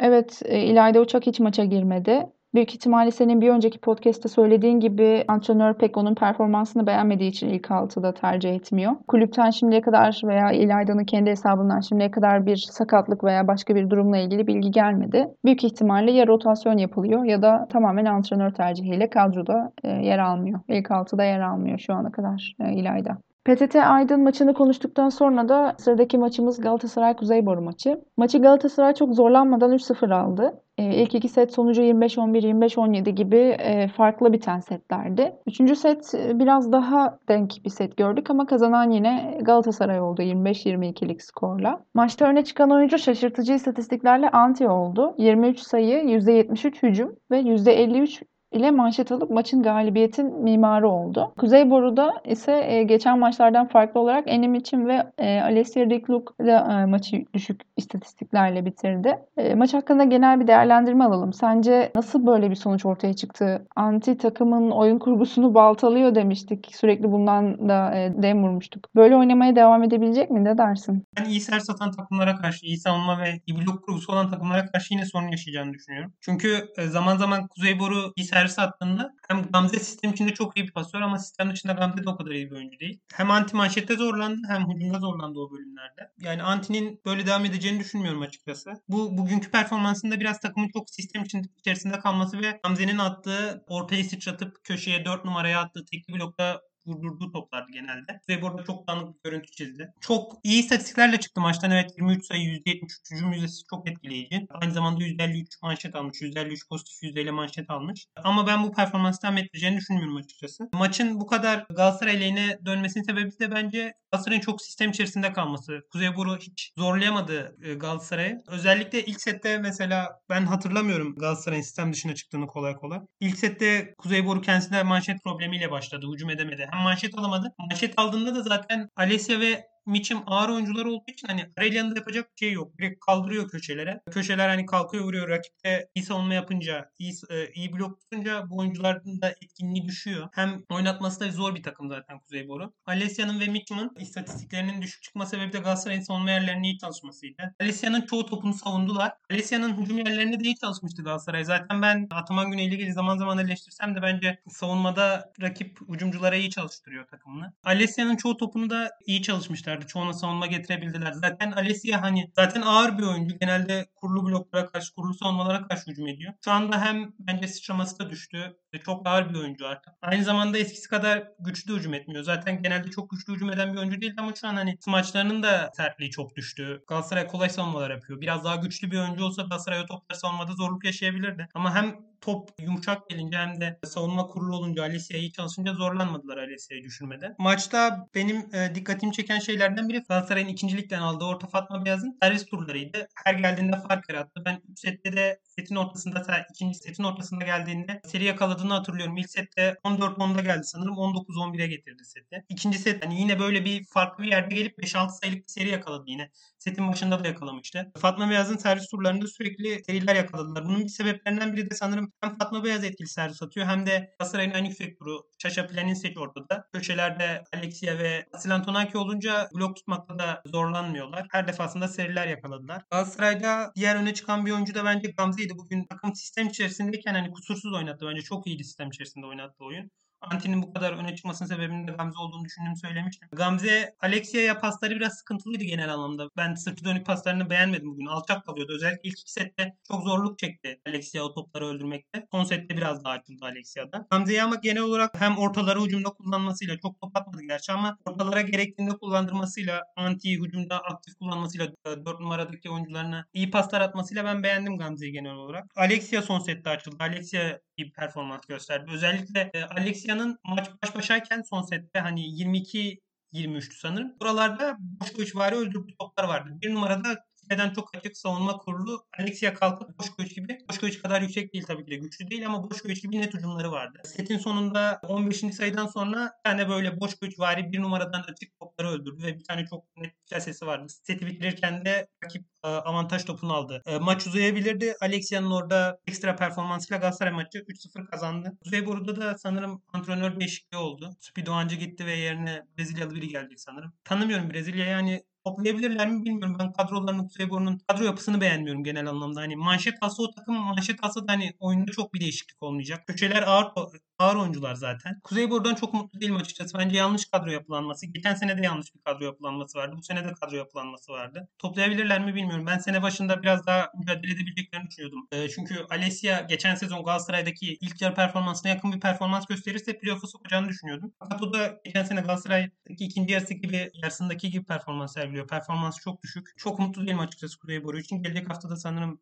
Evet, e, İlayda Uçak hiç maça girmedi. Büyük ihtimalle senin bir önceki podcast'te söylediğin gibi antrenör pek onun performansını beğenmediği için ilk altıda tercih etmiyor. Kulüpten şimdiye kadar veya İlayda'nın kendi hesabından şimdiye kadar bir sakatlık veya başka bir durumla ilgili bilgi gelmedi. Büyük ihtimalle ya rotasyon yapılıyor ya da tamamen antrenör tercihiyle kadroda e, yer almıyor. İlk altıda yer almıyor şu ana kadar e, İlayda. PTT Aydın maçını konuştuktan sonra da sıradaki maçımız Galatasaray Kuzeyboru maçı. Maçı Galatasaray çok zorlanmadan 3-0 aldı. E, ilk iki set sonucu 25-11, 25-17 gibi e, farklı biten setlerdi. Üçüncü set e, biraz daha denk bir set gördük ama kazanan yine Galatasaray oldu 25-22'lik skorla. Maçta öne çıkan oyuncu şaşırtıcı istatistiklerle anti oldu. 23 sayı, %73 hücum ve %53 ile manşet alıp maçın galibiyetin mimarı oldu. Kuzey Boru'da ise e, geçen maçlardan farklı olarak Enim için ve e, Alessia Rikluk da e, maçı düşük istatistiklerle bitirdi. Maç hakkında genel bir değerlendirme alalım. Sence nasıl böyle bir sonuç ortaya çıktı? Anti takımın oyun kurgusunu baltalıyor demiştik. Sürekli bundan da dem vurmuştuk. Böyle oynamaya devam edebilecek mi? Ne dersin?
Ben iyi ser satan takımlara karşı, iyi savunma ve iyi blok kurgusu olan takımlara karşı yine sorun yaşayacağını düşünüyorum. Çünkü zaman zaman Kuzey Boru iyi servis attığında hem Gamze sistem içinde çok iyi bir pasör ama sistem dışında Gamze de o kadar iyi bir oyuncu değil. Hem anti manşette zorlandı hem hücumda zorlandı o bölümlerde. Yani antinin böyle devam edeceğini düşünmüyorum açıkçası. Bu bugünkü performansında biraz takımın çok sistem içerisinde kalması ve Gamze'nin attığı ortayı sıçratıp köşeye 4 numaraya attığı tekli blokta vurdurduğu toplardı genelde. Ve burada çok dağınık bir görüntü çizdi. Çok iyi istatistiklerle çıktı maçtan. Evet 23 sayı, %73 hücum yüzdesi çok etkileyici. Aynı zamanda %53 manşet almış. %53 pozitif yüzdeyle manşet almış. Ama ben bu performansı tam ettireceğini düşünmüyorum açıkçası. Maçın bu kadar Galatasaray lehine dönmesinin sebebi de bence Galatasaray'ın çok sistem içerisinde kalması. Kuzey Boru hiç zorlayamadı e, Galatasaray'ı. Özellikle ilk sette mesela ben hatırlamıyorum Galatasaray'ın sistem dışına çıktığını kolay kolay. İlk sette Kuzey Boru kendisine manşet problemiyle başladı. Hücum edemedi. Manşet alamadı. Manşet aldığında da zaten Alessia ve Mitchum ağır oyuncular olduğu için hani Aurelian'da yapacak bir şey yok. Direkt kaldırıyor köşelere. Köşeler hani kalkıyor vuruyor. Rakipte iyi savunma yapınca, iyi, e, iyi blok tutunca bu oyuncuların da etkinliği düşüyor. Hem oynatması da zor bir takım zaten Kuzey Boru. Alessia'nın ve Mitchum'un istatistiklerinin düşük çıkma sebebi de Galatasaray'ın savunma yerlerinin iyi çalışmasıydı. Alessia'nın çoğu topunu savundular. Alessia'nın hücum yerlerinde de iyi çalışmıştı Galatasaray. Zaten ben Ataman Güney ile ilgili zaman zaman eleştirsem de bence savunmada rakip hücumculara iyi çalıştırıyor takımını. Alessia'nın çoğu topunu da iyi çalışmışlar verdi. Çoğuna savunma getirebildiler. Zaten Alessia hani zaten ağır bir oyuncu. Genelde kurulu bloklara karşı, kurulu savunmalara karşı hücum ediyor. Şu anda hem bence sıçraması da düştü. Çok ağır bir oyuncu artık. Aynı zamanda eskisi kadar güçlü hücum etmiyor. Zaten genelde çok güçlü hücum eden bir oyuncu değil ama şu an hani maçlarının da sertliği çok düştü. Galatasaray kolay savunmalar yapıyor. Biraz daha güçlü bir oyuncu olsa Galatasaray o topları savunmada zorluk yaşayabilirdi. Ama hem top yumuşak gelince hem de savunma kurulu olunca Alessia'yı iyi çalışınca zorlanmadılar Alessia'yı düşürmede. Maçta benim e, dikkatimi çeken şeylerden biri Galatasaray'ın ikincilikten aldığı orta Fatma Beyaz'ın servis turlarıydı. Her geldiğinde fark yarattı. Ben 3 sette de setin ortasında ikinci setin ortasında geldiğinde seri yakaladığını hatırlıyorum. İlk sette 14-10'da geldi sanırım. 19-11'e getirdi seti. İkinci set hani yine böyle bir farklı bir yerde gelip 5-6 sayılık bir seri yakaladı yine. Setin başında da yakalamıştı. Fatma Beyaz'ın servis turlarında sürekli seriler yakaladılar. Bunun bir sebeplerinden biri de sanırım hem Fatma Beyaz etkili servis atıyor hem de Galatasaray'ın en yüksek turu Şaşa Planinseç ortada. Köşelerde Alexia ve Asil Antonaki olunca blok tutmakta da zorlanmıyorlar. Her defasında seriler yakaladılar. Galatasaray'da diğer öne çıkan bir oyuncu da bence Gamze'ydi. Bugün takım sistem içerisindeyken hani kusursuz oynattı. Bence çok iyiydi sistem içerisinde oynattı oyun. Anti'nin bu kadar öne çıkmasının sebebinin de Gamze olduğunu düşündüğümü söylemiştim. Gamze Alexia'ya pasları biraz sıkıntılıydı genel anlamda. Ben sırtı dönük paslarını beğenmedim bugün. Alçak kalıyordu. Özellikle ilk iki sette çok zorluk çekti Alexia o topları öldürmekte. Son sette biraz daha açıldı Alexia'da. Gamze'yi ama genel olarak hem ortaları hücumda kullanmasıyla çok top atmadı gerçi ama ortalara gerektiğinde kullandırmasıyla Anti'yi hücumda aktif kullanmasıyla 4 e, numaradaki oyuncularına iyi paslar atmasıyla ben beğendim Gamze'yi genel olarak. Alexia son sette açıldı. Alexia iyi performans gösterdi. Özellikle e, Alexia'nın maç baş başayken son sette hani 22 23'tü sanırım. Buralarda boş boş vari öldürdüğü toplar vardı. Bir numarada İskeleden çok açık savunma kurulu. Alexia kalkıp Boşkoviç gibi. Boşkoviç kadar yüksek değil tabii ki de güçlü değil ama Boşkoviç gibi net hücumları vardı. Setin sonunda 15. sayıdan sonra bir tane böyle Boşkoviç vari bir numaradan açık topları öldürdü ve bir tane çok net bir sesi vardı. Seti bitirirken de rakip avantaj topunu aldı. E, maç uzayabilirdi. Alexia'nın orada ekstra performansıyla Galatasaray maçı 3-0 kazandı. Kuzey da sanırım antrenör değişikliği oldu. Spido Hancı gitti ve yerine Brezilyalı biri gelecek sanırım. Tanımıyorum Brezilya'yı yani toplayabilirler mi bilmiyorum. Ben kadrolarını Kuzeyburnu'nun kadro yapısını beğenmiyorum genel anlamda. Hani manşet alsa o takım manşet alsa da hani oyunda çok bir değişiklik olmayacak. Köşeler ağır ağır oyuncular zaten. Kuzeyburnu'dan çok mutlu değilim açıkçası. Bence yanlış kadro yapılanması. Geçen sene de yanlış bir kadro yapılanması vardı. Bu sene de kadro yapılanması vardı. Toplayabilirler mi bilmiyorum. Ben sene başında biraz daha mücadele edebileceklerini düşünüyordum. E, çünkü Alessia geçen sezon Galatasaray'daki ilk yarı performansına yakın bir performans gösterirse playoff'a sokacağını düşünüyordum. Fakat o da geçen sene Galatasaray'daki ikinci yarısı gibi yarısındaki gibi performans sergiliyor. Performansı çok düşük. Çok mutlu değilim açıkçası Kuzeyboru için. Gelecek haftada sanırım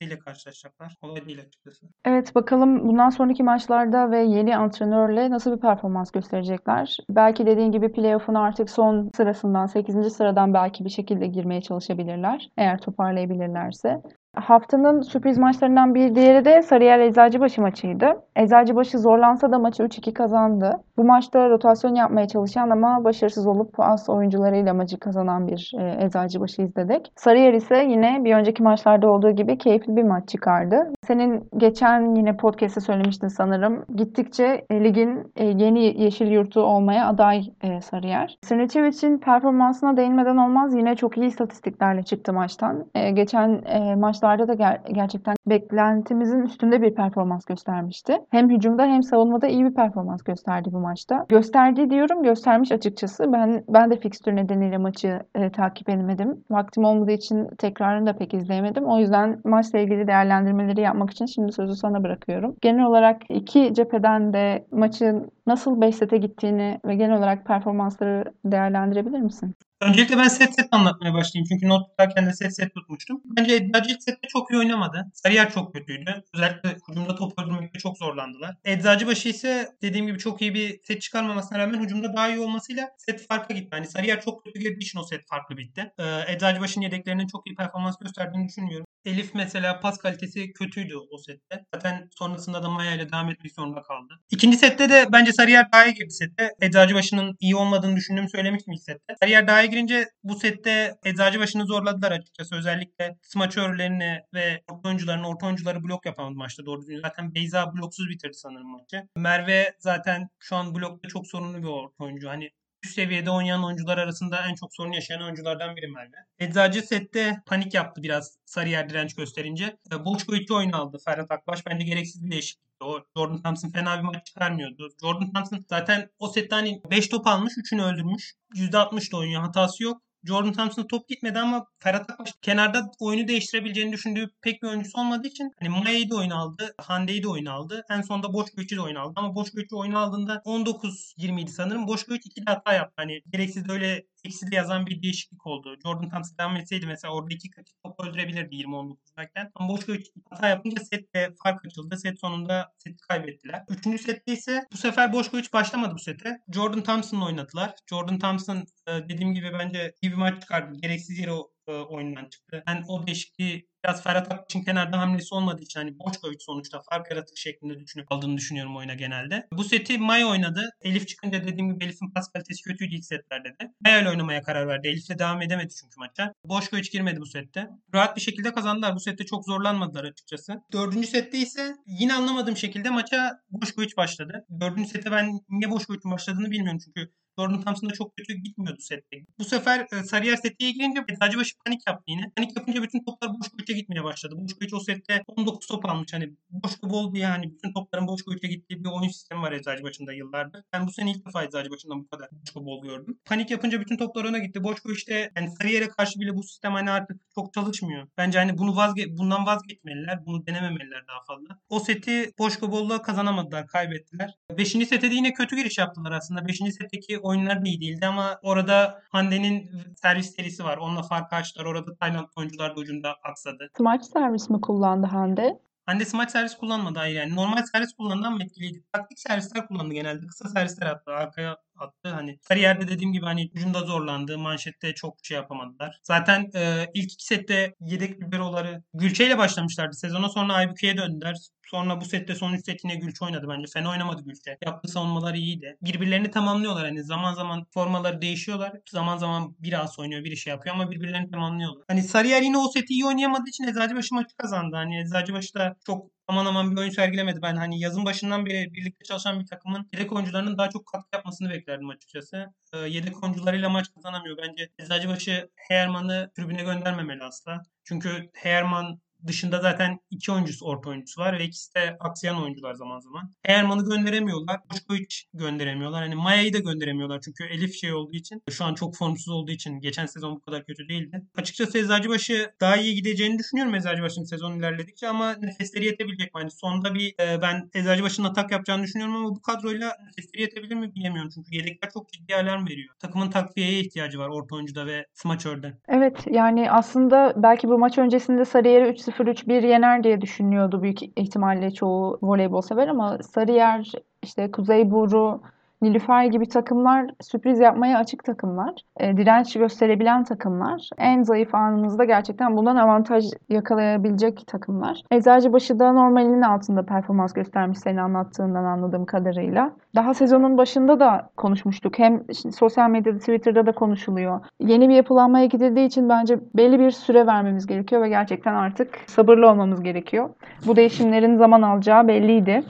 İle karşılaşacaklar. Kolay değil açıkçası.
Evet bakalım bundan sonraki maçlarda ve yeni antrenörle nasıl bir performans gösterecekler. Belki dediğin gibi playoff'un artık son sırasından 8. sıradan belki bir şekilde girmeye çalışabilirler. Eğer toparlayabilirlerse. Haftanın sürpriz maçlarından bir diğeri de Sarıyer Eczacıbaşı maçıydı. Eczacıbaşı zorlansa da maçı 3-2 kazandı. Bu maçta rotasyon yapmaya çalışan ama başarısız olup az oyuncularıyla maçı kazanan bir e, Eczacıbaşı izledik. Sarıyer ise yine bir önceki maçlarda olduğu gibi keyifli bir maç çıkardı. Senin geçen yine podcast'te söylemiştin sanırım. Gittikçe e, ligin e, yeni yeşil yurtu olmaya aday e, Sarıyer. Srničević'in performansına değinmeden olmaz. Yine çok iyi istatistiklerle çıktı maçtan. E, geçen e, maçta maçlarda da ger- gerçekten beklentimizin üstünde bir performans göstermişti. Hem hücumda hem savunmada iyi bir performans gösterdi bu maçta. Gösterdi diyorum, göstermiş açıkçası. Ben ben de fikstür nedeniyle maçı e, takip edemedim. Vaktim olmadığı için tekrarını da pek izleyemedim. O yüzden maçla ilgili değerlendirmeleri yapmak için şimdi sözü sana bırakıyorum. Genel olarak iki cepheden de maçın nasıl 5 sete gittiğini ve genel olarak performansları değerlendirebilir misin?
Öncelikle ben set set anlatmaya başlayayım. Çünkü not tutarken de set set tutmuştum. Bence Eczacı sette çok iyi oynamadı. Sarıyer çok kötüydü. Özellikle hücumda top öldürmekte çok zorlandılar. Eczacıbaşı ise dediğim gibi çok iyi bir set çıkarmamasına rağmen hücumda daha iyi olmasıyla set farka gitti. Hani Sarıyer çok kötü girdiği için o set farklı bitti. Ee, Eczacıbaşı'nın yedeklerinin çok iyi performans gösterdiğini düşünmüyorum. Elif mesela pas kalitesi kötüydü o sette. Zaten sonrasında da Maya ile devam etmek zorunda kaldı. İkinci sette de bence Sarıyer daha iyi girdi sette. Eczacıbaşı'nın iyi olmadığını düşündüğümü söylemiştim ilk sette. Sarıyer daha iyi girince bu sette Eczacıbaşı'nı zorladılar açıkçası. Özellikle smaçörlerini ve orta oyuncularını, orta oyuncuları blok yapamadı maçta doğru düzgün. Zaten Beyza bloksuz bitirdi sanırım maçı. Merve zaten şu an blokta çok sorunlu bir orta oyuncu. Hani üst seviyede oynayan oyuncular arasında en çok sorun yaşayan oyunculardan biri Merve. Eczacı sette panik yaptı biraz Sarıyer direnç gösterince. E, Boşko oyun aldı Ferhat Akbaş. Bence gereksiz bir değişiklik. O Jordan Thompson fena bir maç çıkarmıyordu. Jordan Thompson zaten o sette hani 5 top almış 3'ünü öldürmüş. %60 da oynuyor. Hatası yok. Jordan Thompson'a top gitmedi ama Ferhat Akbaş kenarda oyunu değiştirebileceğini düşündüğü pek bir oyuncusu olmadığı için hani Maya'yı da oyun aldı. Hande'yi de oyun aldı. En sonunda Boşkoviç'i de oyun aldı. Ama Boşkoviç'i oyun aldığında 19-20 idi sanırım. Boşkoviç iki de hata yaptı. Hani gereksiz öyle eksi de yazan bir değişiklik oldu. Jordan Thompson devam etseydi mesela orada iki kaçı top öldürebilirdi 20-19'dayken. Ama Boşkoviç hata yapınca sette fark açıldı. Set sonunda seti kaybettiler. Üçüncü sette ise bu sefer Boşkoviç başlamadı bu sete. Jordan Thompson'la oynadılar. Jordan Thompson dediğim gibi bence iyi bir maç çıkardı. Gereksiz yere o e, oyundan çıktı. Yani o değişikliği biraz Ferhat Akbaş'ın kenardan hamlesi olmadığı için hani Boşkoviç sonuçta fark yaratır şeklinde düşünüp aldığını düşünüyorum oyuna genelde. Bu seti May oynadı. Elif çıkınca dediğim gibi Elif'in pas kalitesi kötüydü ilk setlerde de. Maya ile oynamaya karar verdi. Elif'le devam edemedi çünkü maça. Boşkoviç girmedi bu sette. Rahat bir şekilde kazandılar. Bu sette çok zorlanmadılar açıkçası. Dördüncü sette ise yine anlamadığım şekilde maça Boşkoviç başladı. Dördüncü sette ben niye Boşkoviç'in başladığını bilmiyorum çünkü Jordan Thompson da çok kötü gitmiyordu sette. Bu sefer e, Sarıyer setiye girince Eczacıbaşı panik yaptı yine. Panik yapınca bütün toplar Boşkoviç'e gitmeye başladı. Boşkoviç o sette 19 top almış. Hani Boşko bol diye hani bütün topların Boşkoviç'e gittiği bir oyun sistemi var Eczacıbaşı'nda yıllardır. Ben bu sene ilk defa Eczacıbaşı'ndan bu kadar Boşko bol gördüm. Panik yapınca bütün toplar ona gitti. Boşkoviç'te yani Sarıyer'e karşı bile bu sistem hani artık çok çalışmıyor. Bence hani bunu vazge bundan vazgeçmeliler. Bunu denememeliler daha fazla. O seti Boşko bolla kazanamadılar. Kaybettiler. Beşinci sete de yine kötü giriş yaptılar aslında. Beşinci setteki oyunlar da iyi değildi ama orada Hande'nin servis serisi var. Onunla fark açtılar. Orada Tayland oyuncular da ucunda aksadı.
Smaç servis mi kullandı Hande?
Hande smaç servis kullanmadı hayır yani. Normal servis kullandı ama etkiliydi. Taktik servisler kullandı genelde. Kısa servisler attı. Arkaya attı. Hani kariyerde dediğim gibi hani hücumda zorlandı. Manşette çok şey yapamadılar. Zaten e, ilk iki sette yedek liberoları Gülçe ile başlamışlardı. Sezona sonra Aybüke'ye döndüler. Sonra bu sette son 3 set yine Gülçe oynadı bence. Fena oynamadı Gülçe. Yaptığı savunmalar iyiydi. Birbirlerini tamamlıyorlar. Hani zaman zaman formaları değişiyorlar. Zaman zaman biraz oynuyor, biri şey yapıyor ama birbirlerini tamamlıyorlar. Hani Sarıyer yine o seti iyi oynayamadığı için Eczacıbaşı maçı kazandı. Hani Eczacıbaşı da çok aman aman bir oyun sergilemedi. Ben hani yazın başından beri birlikte çalışan bir takımın yedek oyuncularının daha çok katkı yapmasını beklerdim açıkçası. Ee, yedek oyuncularıyla maç kazanamıyor. Bence Eczacıbaşı Heyerman'ı tribüne göndermemeli asla. Çünkü Heyerman dışında zaten iki oyuncusu orta oyuncusu var ve ikisi de aksayan oyuncular zaman zaman. Eğerman'ı gönderemiyorlar. Boşkovic gönderemiyorlar. Hani Maya'yı da gönderemiyorlar. Çünkü Elif şey olduğu için şu an çok formsuz olduğu için geçen sezon bu kadar kötü değildi. Açıkçası Eczacıbaşı daha iyi gideceğini düşünüyorum Eczacıbaşı'nın sezon ilerledikçe ama nefesleri yetebilecek mi? Hani sonda bir e, ben Eczacıbaşı'nın atak yapacağını düşünüyorum ama bu kadroyla nefesleri yetebilir mi bilemiyorum. Çünkü yedekler çok ciddi alarm veriyor. Takımın takviyeye ihtiyacı var orta oyuncuda ve smaçörde.
Evet yani aslında belki bu maç öncesinde Sarıyer'i 3-0 0-3-1 yener diye düşünüyordu büyük ihtimalle çoğu voleybol sever ama Sarıyer, işte Kuzey Buru, Nilüfer gibi takımlar sürpriz yapmaya açık takımlar. E, direnç gösterebilen takımlar. En zayıf anımızda gerçekten bundan avantaj yakalayabilecek takımlar. Eczacıbaşı da normalinin altında performans göstermiş seni anlattığından anladığım kadarıyla. Daha sezonun başında da konuşmuştuk. Hem sosyal medyada, Twitter'da da konuşuluyor. Yeni bir yapılanmaya gidildiği için bence belli bir süre vermemiz gerekiyor ve gerçekten artık sabırlı olmamız gerekiyor. Bu değişimlerin zaman alacağı belliydi.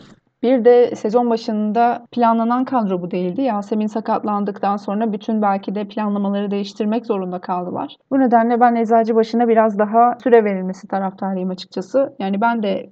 Bir de sezon başında planlanan kadro bu değildi. Yasemin sakatlandıktan sonra bütün belki de planlamaları değiştirmek zorunda kaldılar. Bu nedenle ben Eczacıbaşı'na biraz daha süre verilmesi taraftarıyım açıkçası. Yani ben de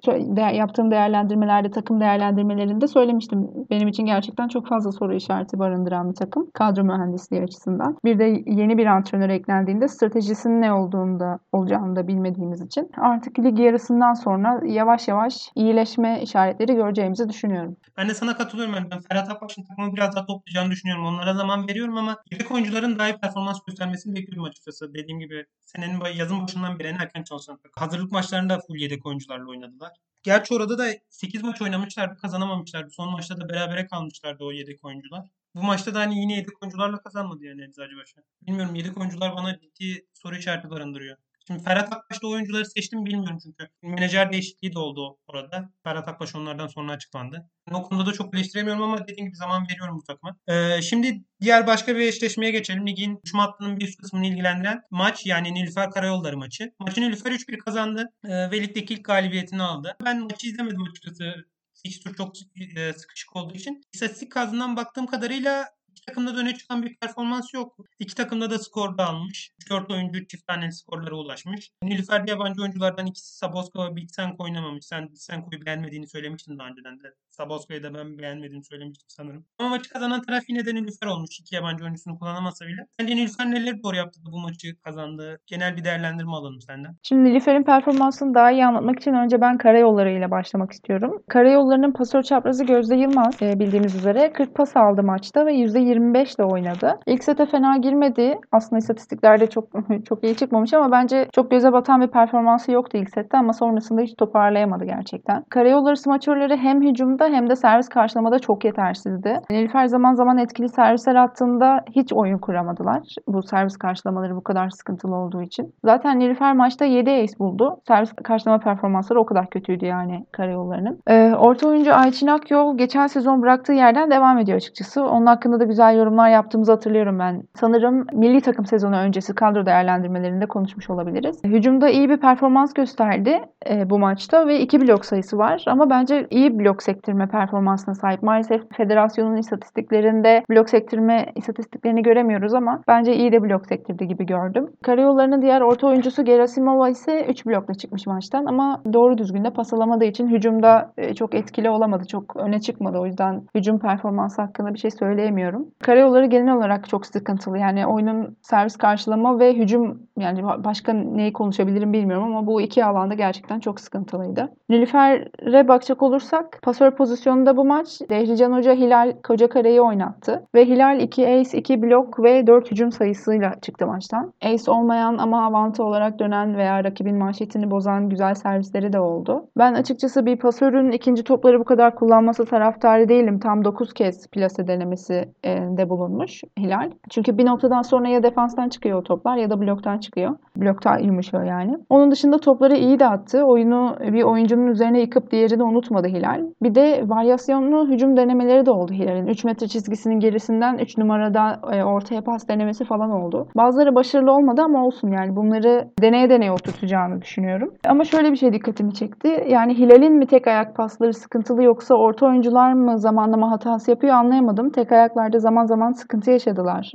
yaptığım değerlendirmelerde, takım değerlendirmelerinde söylemiştim. Benim için gerçekten çok fazla soru işareti barındıran bir takım. Kadro mühendisliği açısından. Bir de yeni bir antrenör eklendiğinde stratejisinin ne olduğunu da olacağını da bilmediğimiz için artık lig yarısından sonra yavaş yavaş iyileşme işaretleri göreceğimizi düşünüyorum düşünüyorum.
Ben de sana katılıyorum. Ben Ferhat Akbaş'ın takımı biraz daha toplayacağını düşünüyorum. Onlara zaman veriyorum ama yedek oyuncuların daha iyi performans göstermesini bekliyorum açıkçası. Dediğim gibi senenin yazın başından beri en erken çalışan. Hazırlık maçlarında full yedek oyuncularla oynadılar. Gerçi orada da 8 maç oynamışlardı, kazanamamışlardı. Son maçta da berabere kalmışlardı o yedek oyuncular. Bu maçta da hani yine yedek oyuncularla kazanmadı yani Eczacıbaşı. Bilmiyorum yedek oyuncular bana ciddi soru işareti barındırıyor. Şimdi Ferhat Akbaş'ta oyuncuları seçtim bilmiyorum çünkü. Menajer değişikliği de oldu orada. Ferhat Akbaş onlardan sonra açıklandı. O konuda da çok eleştiremiyorum ama dediğim gibi zaman veriyorum bu takıma. Ee, şimdi diğer başka bir eşleşmeye geçelim. Ligin üçüm hattının bir kısmını ilgilendiren maç yani Nilüfer Karayolları maçı. Maçı Nilüfer 3-1 kazandı ee, ve ligdeki ilk galibiyetini aldı. Ben maçı izlemedim açıkçası. Fixture çok e, sıkışık olduğu için. İstatistik kazından baktığım kadarıyla İki takımda da öne çıkan bir performans yok. İki takımda da skor da almış. 4 oyuncu çift tane skorlara ulaşmış. Nilüfer'de yabancı oyunculardan ikisi Saboska ve Bitsenko oynamamış. Sen Bitsenko'yu beğenmediğini söylemiştin daha önceden de. Saboska'yı da ben beğenmediğimi söylemiştim sanırım. Ama maçı kazanan taraf yine de Nilüfer olmuş. İki yabancı oyuncusunu kullanamasa bile. Sence Nilüfer neler doğru yaptı da bu maçı kazandı? Genel bir değerlendirme alalım senden.
Şimdi Nilüfer'in performansını daha iyi anlatmak için önce ben karayolları ile başlamak istiyorum. Karayollarının pasör çaprazı Gözde Yılmaz e, bildiğimiz üzere 40 pas aldı maçta ve %25 ile oynadı. İlk sete fena girmedi. Aslında istatistiklerde çok <laughs> çok iyi çıkmamış ama bence çok göze batan bir performansı yoktu ilk sette ama sonrasında hiç toparlayamadı gerçekten. Karayolları smaçörleri hem hücumda hem de servis karşılamada çok yetersizdi. Nilüfer zaman zaman etkili servisler attığında hiç oyun kuramadılar. Bu servis karşılamaları bu kadar sıkıntılı olduğu için. Zaten Nilüfer maçta 7 ace buldu. Servis karşılama performansları o kadar kötüydü yani karayollarının. Ee, orta oyuncu Ayçin Akyol geçen sezon bıraktığı yerden devam ediyor açıkçası. Onun hakkında da güzel yorumlar yaptığımızı hatırlıyorum ben. Sanırım milli takım sezonu öncesi kadro değerlendirmelerinde konuşmuş olabiliriz. Hücumda iyi bir performans gösterdi e, bu maçta ve 2 blok sayısı var ama bence iyi blok sektirme performansına sahip. Maalesef federasyonun istatistiklerinde blok sektirme istatistiklerini göremiyoruz ama bence iyi de blok sektirdi gibi gördüm. Karayollarının diğer orta oyuncusu Gerasimova ise 3 blokla çıkmış maçtan ama doğru düzgün de pas alamadığı için hücumda e, çok etkili olamadı. Çok öne çıkmadı. O yüzden hücum performansı hakkında bir şey söyleyemiyorum. Karayolları genel olarak çok sıkıntılı. Yani oyunun servis karşılama ve hücum yani başka neyi konuşabilirim bilmiyorum ama bu iki alanda gerçekten çok sıkıntılıydı. Nilüfer'e bakacak olursak pasör pozisyonunda bu maç Dehrican Hoca Hilal Kocakare'yi oynattı. Ve Hilal 2 ace, 2 blok ve 4 hücum sayısıyla çıktı maçtan. Ace olmayan ama avantı olarak dönen veya rakibin manşetini bozan güzel servisleri de oldu. Ben açıkçası bir pasörün ikinci topları bu kadar kullanması taraftarı değilim. Tam 9 kez plase denemesi e, de bulunmuş Hilal. Çünkü bir noktadan sonra ya defanstan çıkıyor o toplar ya da bloktan çıkıyor. Blokta yumuşuyor yani. Onun dışında topları iyi de attı. Oyunu bir oyuncunun üzerine yıkıp diğerini unutmadı Hilal. Bir de varyasyonlu hücum denemeleri de oldu Hilal'in. 3 metre çizgisinin gerisinden 3 numarada e, ortaya pas denemesi falan oldu. Bazıları başarılı olmadı ama olsun yani bunları deneye deneye oturtacağını düşünüyorum. Ama şöyle bir şey dikkatimi çekti. Yani Hilal'in mi tek ayak pasları sıkıntılı yoksa orta oyuncular mı zamanlama hatası yapıyor anlayamadım. Tek ayaklarda zaman zaman sıkıntı yaşadılar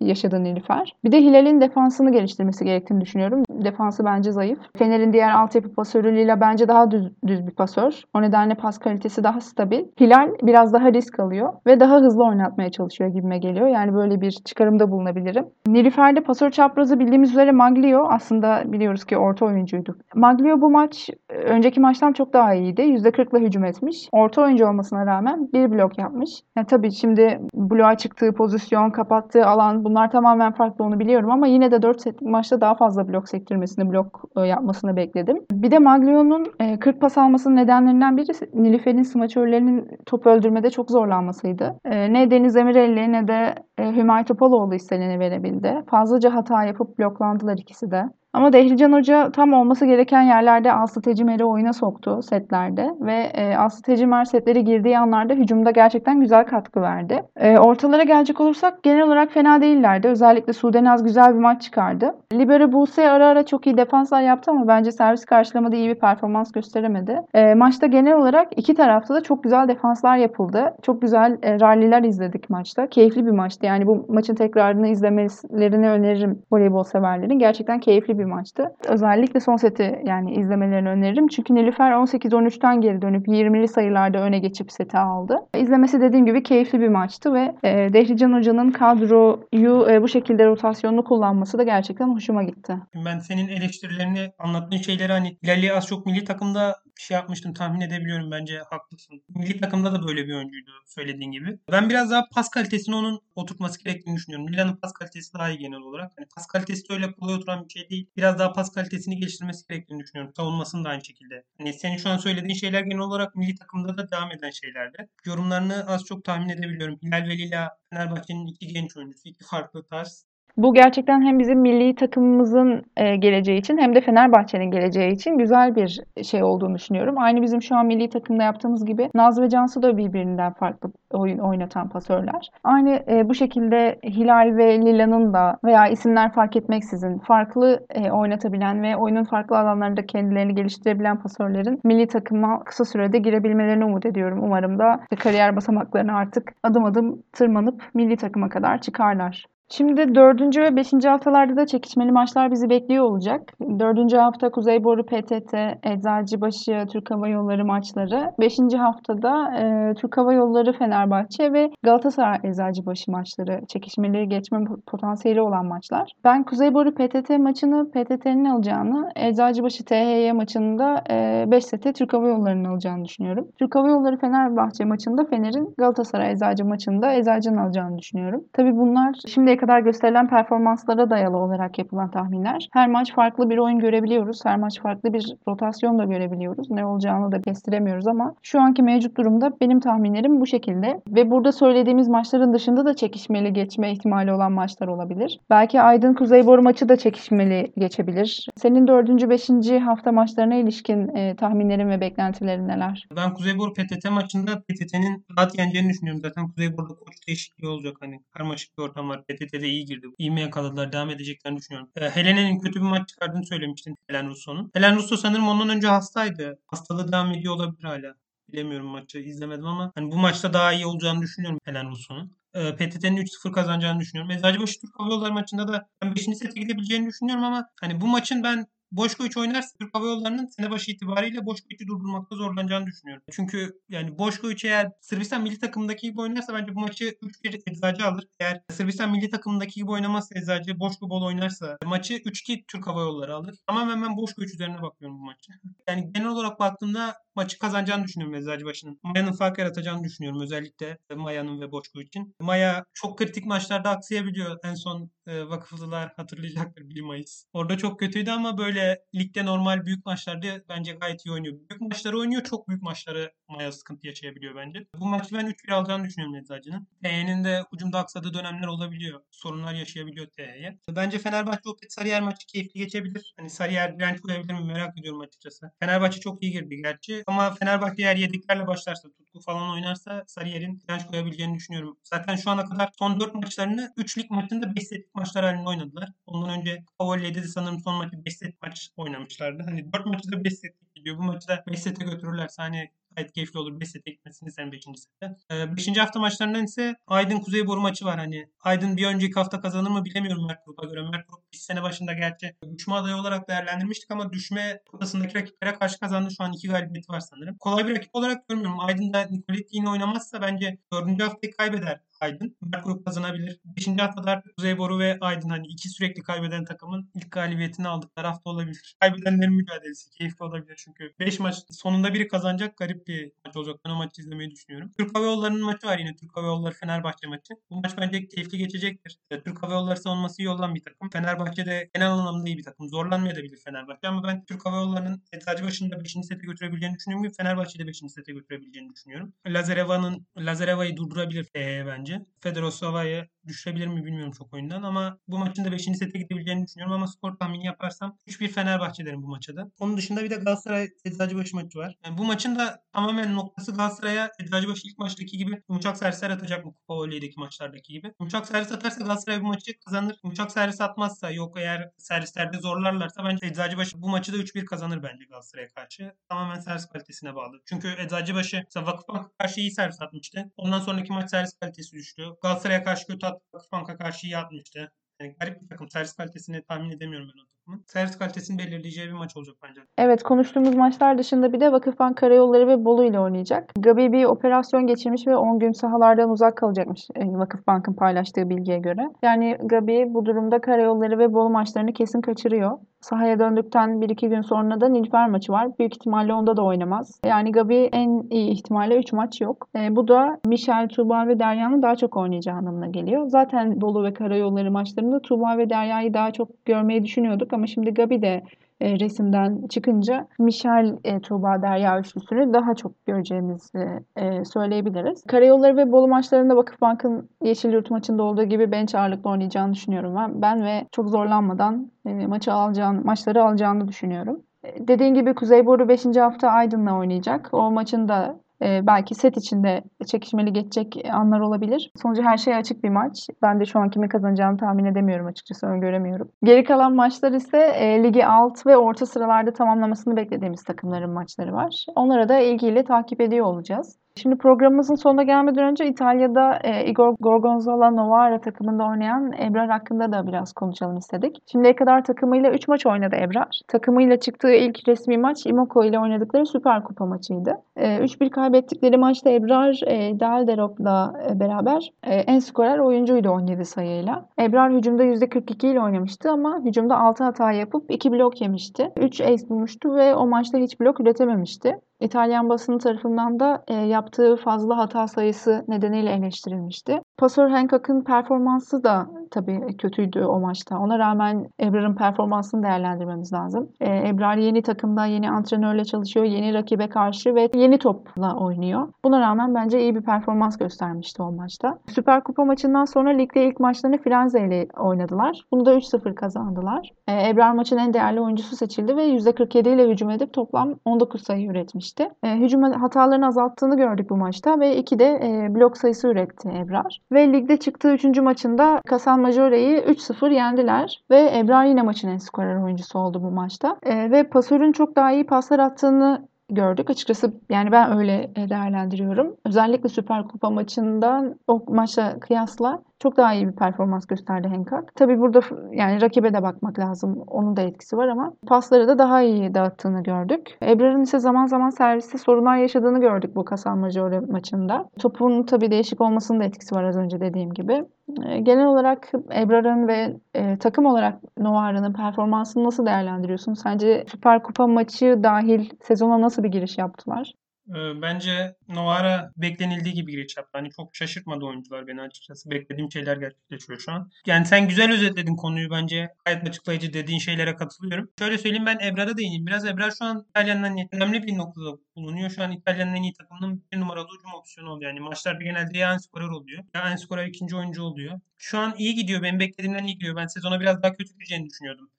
yaşadığı Nilüfer. Bir de Hilal'in defansını geliştirmesi gerektiğini düşünüyorum. Defansı bence zayıf. Fener'in diğer altyapı pasörüyle bence daha düz, düz bir pasör. O nedenle pas kalitesi daha stabil. Hilal biraz daha risk alıyor ve daha hızlı oynatmaya çalışıyor gibime geliyor. Yani böyle bir çıkarımda bulunabilirim. Nilüfer'de pasör çaprazı bildiğimiz üzere Maglio aslında biliyoruz ki orta oyuncuydu. Maglio bu maç önceki maçtan çok daha iyiydi. %40'la hücum etmiş. Orta oyuncu olmasına rağmen bir blok yapmış. Yani tabii şimdi bloğa çıktığı pozisyon, kapattığı alan bunlar tamamen farklı onu biliyorum ama yine de 4 setlik maçta daha fazla blok sektirmesini, blok e, yapmasını bekledim. Bir de Maglio'nun 40 e, pas almasının nedenlerinden biri Nilüfer'in smaçörlerinin top öldürmede çok zorlanmasıydı. E, ne Deniz Emirelli ne de Hümay Topaloğlu istediğini verebildi. Fazlaca hata yapıp bloklandılar ikisi de. Ama Dehrican Hoca tam olması gereken yerlerde Aslı Tecimer'i oyuna soktu setlerde ve e, Aslı Tecimer setleri girdiği anlarda hücumda gerçekten güzel katkı verdi. E, ortalara gelecek olursak genel olarak fena değillerdi. Özellikle Sudenaz güzel bir maç çıkardı. Libero Buse ara ara çok iyi defanslar yaptı ama bence servis karşılamada iyi bir performans gösteremedi. E, maçta genel olarak iki tarafta da çok güzel defanslar yapıldı. Çok güzel e, ralliler izledik maçta. Keyifli bir maçtı. Yani bu maçın tekrarını izlemelerini öneririm voleybol severlerin. Gerçekten keyifli bir bir maçtı. Özellikle son seti yani izlemelerini öneririm. Çünkü Nilüfer 18-13'ten geri dönüp 20'li sayılarda öne geçip seti aldı. İzlemesi dediğim gibi keyifli bir maçtı ve e, Dehrican Hoca'nın kadroyu e, bu şekilde rotasyonlu kullanması da gerçekten hoşuma gitti.
Ben senin eleştirilerini anlattığın şeyleri hani Hilal'i az çok milli takımda şey yapmıştım tahmin edebiliyorum bence haklısın. Milli takımda da böyle bir oyuncuydu söylediğin gibi. Ben biraz daha pas kalitesini onun oturtması gerektiğini düşünüyorum. Milan'ın pas kalitesi daha iyi genel olarak. Hani pas kalitesi öyle kolay oturan bir şey değil. Biraz daha pas kalitesini geliştirmesi gerektiğini düşünüyorum. Savunmasını da aynı şekilde. Hani senin şu an söylediğin şeyler genel olarak milli takımda da devam eden şeylerdi. Yorumlarını az çok tahmin edebiliyorum. Hilal Veli ile Fenerbahçe'nin iki genç oyuncusu, iki farklı tarz.
Bu gerçekten hem bizim milli takımımızın e, geleceği için hem de Fenerbahçe'nin geleceği için güzel bir şey olduğunu düşünüyorum. Aynı bizim şu an milli takımda yaptığımız gibi Naz ve Cansu da birbirinden farklı oyun oynatan pasörler. Aynı e, bu şekilde Hilal ve Lila'nın da veya isimler fark etmeksizin farklı e, oynatabilen ve oyunun farklı alanlarında kendilerini geliştirebilen pasörlerin milli takıma kısa sürede girebilmelerini umut ediyorum. Umarım da kariyer basamaklarını artık adım adım tırmanıp milli takıma kadar çıkarlar. Şimdi dördüncü ve beşinci haftalarda da çekişmeli maçlar bizi bekliyor olacak. Dördüncü hafta Kuzeyboru PTT, Eczacıbaşı, Türk Hava Yolları maçları. Beşinci haftada e, Türk Hava Yolları Fenerbahçe ve Galatasaray Eczacıbaşı maçları. Çekişmeleri geçme potansiyeli olan maçlar. Ben Kuzeyboru PTT maçını PTT'nin alacağını, Eczacıbaşı THY maçında 5 e, sete Türk Hava Yolları'nın alacağını düşünüyorum. Türk Hava Yolları Fenerbahçe maçında Fener'in Galatasaray Eczacı maçında Eczacı'nın alacağını düşünüyorum. Tabii bunlar şimdiye kadar gösterilen performanslara dayalı olarak yapılan tahminler. Her maç farklı bir oyun görebiliyoruz. Her maç farklı bir rotasyon da görebiliyoruz. Ne olacağını da kestiremiyoruz ama şu anki mevcut durumda benim tahminlerim bu şekilde. Ve burada söylediğimiz maçların dışında da çekişmeli geçme ihtimali olan maçlar olabilir. Belki Aydın Kuzeybor maçı da çekişmeli geçebilir. Senin dördüncü, beşinci hafta maçlarına ilişkin e, tahminlerin ve beklentilerin neler?
Ben Kuzeybor PTT maçında PTT'nin rahat yeneceğini düşünüyorum. Zaten Kuzeybor'da koç değişikliği olacak. Hani karmaşık bir ortam var. PTT Lig'de de iyi girdi. İyi yakaladılar? Devam edeceklerini düşünüyorum. E, Helen'in kötü bir maç çıkardığını söylemiştin Helen Russo'nun. Helen Russo sanırım ondan önce hastaydı. Hastalığı devam ediyor olabilir hala. Bilemiyorum maçı izlemedim ama hani bu maçta daha iyi olacağını düşünüyorum Helen Russo'nun. E, PTT'nin 3-0 kazanacağını düşünüyorum. Eczacıbaşı Türk Hava maçında da ben 5. sete gidebileceğini düşünüyorum ama hani bu maçın ben Boşkoviç oynarsa Türk Hava Yolları'nın sene başı itibariyle Boşkoviç'i durdurmakta zorlanacağını düşünüyorum. Çünkü yani Boşkoviç eğer Sırbistan milli takımındaki gibi oynarsa bence bu maçı 3-1 Eczacı alır. Eğer Sırbistan milli takımındaki gibi oynamazsa Eczacı Boşko bol oynarsa maçı 3-2 Türk Hava Yolları alır. Tamamen ben Boşkoviç üzerine bakıyorum bu maçı. <laughs> Yani genel olarak baktığımda maçı kazanacağını düşünüyorum Eczacıbaşı'nın. Maya'nın fark yaratacağını düşünüyorum özellikle Maya'nın ve Boşko için. Maya çok kritik maçlarda aksayabiliyor. En son e, Vakıflılar hatırlayacaktır 1 Mayıs. Orada çok kötüydü ama böyle ligde normal büyük maçlarda bence gayet iyi oynuyor. Büyük maçları oynuyor. Çok büyük maçları Maya sıkıntı yaşayabiliyor bence. Bu maçı ben 3-1 alacağını düşünüyorum Eczacı'nın. TY'nin de ucumda aksadığı dönemler olabiliyor. Sorunlar yaşayabiliyor TY'ye. Bence Fenerbahçe Opet Sarıyer maçı keyifli geçebilir. Hani Sarıyer direnç koyabilir mi merak ediyorum açıkçası. Fenerbahçe çok iyi girdi gerçi. Ama Fenerbahçe eğer yediklerle başlarsa, tutku falan oynarsa Sarıyer'in direnç koyabileceğini düşünüyorum. Zaten şu ana kadar son 4 maçlarını 3 lig maçında 5 setlik maçlar halinde oynadılar. Ondan önce Pavolye'de de sanırım son maçı 5 set maç oynamışlardı. Hani 4 maçı da 5 setlik gidiyor. Bu maçı da 5 sete götürürlerse hani gayet keyifli olur 5 sete gitmesini sen 5. sette. 5. Ee, hafta maçlarından ise Aydın Kuzey Boru maçı var. Hani Aydın bir önceki hafta kazanır mı bilemiyorum Mert Grup'a göre. Mert Grup bir sene başında gerçi düşme adayı olarak değerlendirmiştik ama düşme kupasındaki rakiplere karşı kazandı. Şu an iki galibiyeti var sanırım. Kolay bir rakip olarak görmüyorum. Aydın'da Nicoletti yine oynamazsa bence 4. haftayı kaybeder. Aydın. Mert grup kazanabilir. 5. haftada artık Kuzey Boru ve Aydın hani iki sürekli kaybeden takımın ilk galibiyetini aldıkları hafta olabilir. Kaybedenlerin mücadelesi keyifli olabilir çünkü 5 maç sonunda biri kazanacak garip bir maç olacak. Ben o maçı izlemeyi düşünüyorum. Türk Hava Yolları'nın maçı var yine. Türk Hava Yolları Fenerbahçe maçı. Bu maç bence keyifli geçecektir. Türk Hava Yolları savunması iyi olan bir takım. Fenerbahçe de genel anlamda iyi bir takım. Zorlanmayabilir Fenerbahçe ama ben Türk Hava Yolları'nın sadece başında 5. sete götürebileceğini düşünüyorum. Fenerbahçe'de 5. sete götürebileceğini düşünüyorum. Lazareva'nın Lazareva'yı durdurabilir e, bence bence. Federosova'yı düşürebilir mi bilmiyorum çok oyundan ama bu maçın da 5. sete gidebileceğini düşünüyorum ama skor tahmini yaparsam 3-1 Fenerbahçe derim bu maça da. Onun dışında bir de Galatasaray Eczacıbaşı maçı var. Yani bu maçın da tamamen noktası Galatasaray'a Eczacıbaşı ilk maçtaki gibi yumuşak servisler atacak mı Kupa Voleydeki maçlardaki gibi. Yumuşak servis atarsa Galatasaray bu maçı kazanır. Yumuşak servis atmazsa yok eğer servislerde zorlarlarsa bence Eczacıbaşı bu maçı da 3-1 kazanır bence Galatasaray'a karşı. Tamamen servis kalitesine bağlı. Çünkü Eczacıbaşı Vakıfbank'a karşı iyi servis atmıştı. Ondan sonraki maç servis kalitesi düştü. Galatasaray'a karşı kötü attı. Vakıfbank'a karşı iyi atmıştı. Yani garip bir takım. Servis kalitesini tahmin edemiyorum ben o takımın. Servis kalitesini belirleyeceği bir maç olacak bence.
Evet konuştuğumuz maçlar dışında bir de Vakıfbank Karayolları ve Bolu ile oynayacak. Gabi bir operasyon geçirmiş ve 10 gün sahalardan uzak kalacakmış e, Vakıfbank'ın paylaştığı bilgiye göre. Yani Gabi bu durumda Karayolları ve Bolu maçlarını kesin kaçırıyor. Sahaya döndükten 1-2 gün sonra da Nilüfer maçı var. Büyük ihtimalle onda da oynamaz. Yani Gabi en iyi ihtimalle 3 maç yok. E, bu da Michel, Tuğba ve Derya'nın daha çok oynayacağı anlamına geliyor. Zaten Bolu ve Karayolları maçlarında Tuğba ve Derya'yı daha çok görmeyi düşünüyorduk ama şimdi Gabi de e, resimden çıkınca Michel e, Tuğba Derya üçlüsünü daha çok göreceğimizi e, söyleyebiliriz. Karayolları ve Bolu maçlarında Vakıfbank'ın Yeşilyurt maçında olduğu gibi bench ağırlıklı oynayacağını düşünüyorum ben. Ben ve çok zorlanmadan e, maçı alacağını, maçları alacağını düşünüyorum. E, dediğin gibi Kuzey Boru 5. hafta Aydın'la oynayacak. O maçın da e, belki set içinde çekişmeli geçecek anlar olabilir. Sonucu her şey açık bir maç. Ben de şu an kimin kazanacağını tahmin edemiyorum açıkçası. Öngöremiyorum. Geri kalan maçlar ise e, ligi alt ve orta sıralarda tamamlamasını beklediğimiz takımların maçları var. Onlara da ilgiyle takip ediyor olacağız. Şimdi programımızın sonuna gelmeden önce İtalya'da e, Igor Gorgonzola Novara takımında oynayan Ebrar hakkında da biraz konuşalım istedik. Şimdiye kadar takımıyla 3 maç oynadı Ebrar. Takımıyla çıktığı ilk resmi maç Imoko ile oynadıkları Süper Kupa maçıydı. E, 3-1 kaybettikleri maçta Ebrar e, Dalderop'la e, beraber e, en skorer oyuncuydu 17 sayıyla. Ebrar hücumda %42 ile oynamıştı ama hücumda 6 hata yapıp 2 blok yemişti. 3 ace bulmuştu ve o maçta hiç blok üretememişti. İtalyan basını tarafından da e, yaptığı fazla hata sayısı nedeniyle eleştirilmişti. Pasör Hancock'ın performansı da tabii kötüydü o maçta. Ona rağmen Ebrar'ın performansını değerlendirmemiz lazım. E, Ebrar yeni takımda, yeni antrenörle çalışıyor, yeni rakibe karşı ve yeni topla oynuyor. Buna rağmen bence iyi bir performans göstermişti o maçta. Süper Kupa maçından sonra ligde ilk maçlarını Firenze ile oynadılar. Bunu da 3-0 kazandılar. E, Ebrar maçın en değerli oyuncusu seçildi ve %47 ile hücum edip toplam 19 sayı üretmişti. E, hücum hatalarını azalttığını gördük bu maçta ve 2 de e, blok sayısı üretti Ebrar. Ve ligde çıktığı 3. maçında Kasan Majore'yi 3-0 yendiler ve Ebrar yine maçın en skorer oyuncusu oldu bu maçta. E, ve pasörün çok daha iyi paslar attığını gördük. Açıkçası yani ben öyle e, değerlendiriyorum. Özellikle Süper Kupa maçından o maça kıyasla çok daha iyi bir performans gösterdi Henkak. Tabii burada yani rakibe de bakmak lazım. Onun da etkisi var ama pasları da daha iyi dağıttığını gördük. Ebrar'ın ise zaman zaman serviste sorunlar yaşadığını gördük bu Kasan Majore maçında. Topun tabii değişik olmasının da etkisi var az önce dediğim gibi. E, Genel olarak Ebrar'ın ve e, takım olarak Novara'nın performansını nasıl değerlendiriyorsun? Sence Süper Kupa maçı dahil sezona nasıl bir giriş yaptılar?
Ee, Bence Novara beklenildiği gibi giriş yaptı. Hani çok şaşırtmadı oyuncular beni açıkçası. Beklediğim şeyler gerçekleşiyor şu an. Yani sen güzel özetledin konuyu bence. Gayet açıklayıcı dediğin şeylere katılıyorum. Şöyle söyleyeyim ben Ebrar'a değineyim. Biraz Ebrar şu an İtalya'nın hani önemli bir noktada bulunuyor. Şu an İtalya'nın en iyi takımının bir numaralı hücum opsiyonu oluyor. Yani maçlarda genelde ya en skorer oluyor ya en skorer ikinci oyuncu oluyor. Şu an iyi gidiyor. Benim beklediğimden iyi gidiyor. Ben sezona biraz daha kötü gideceğini düşünüyordum.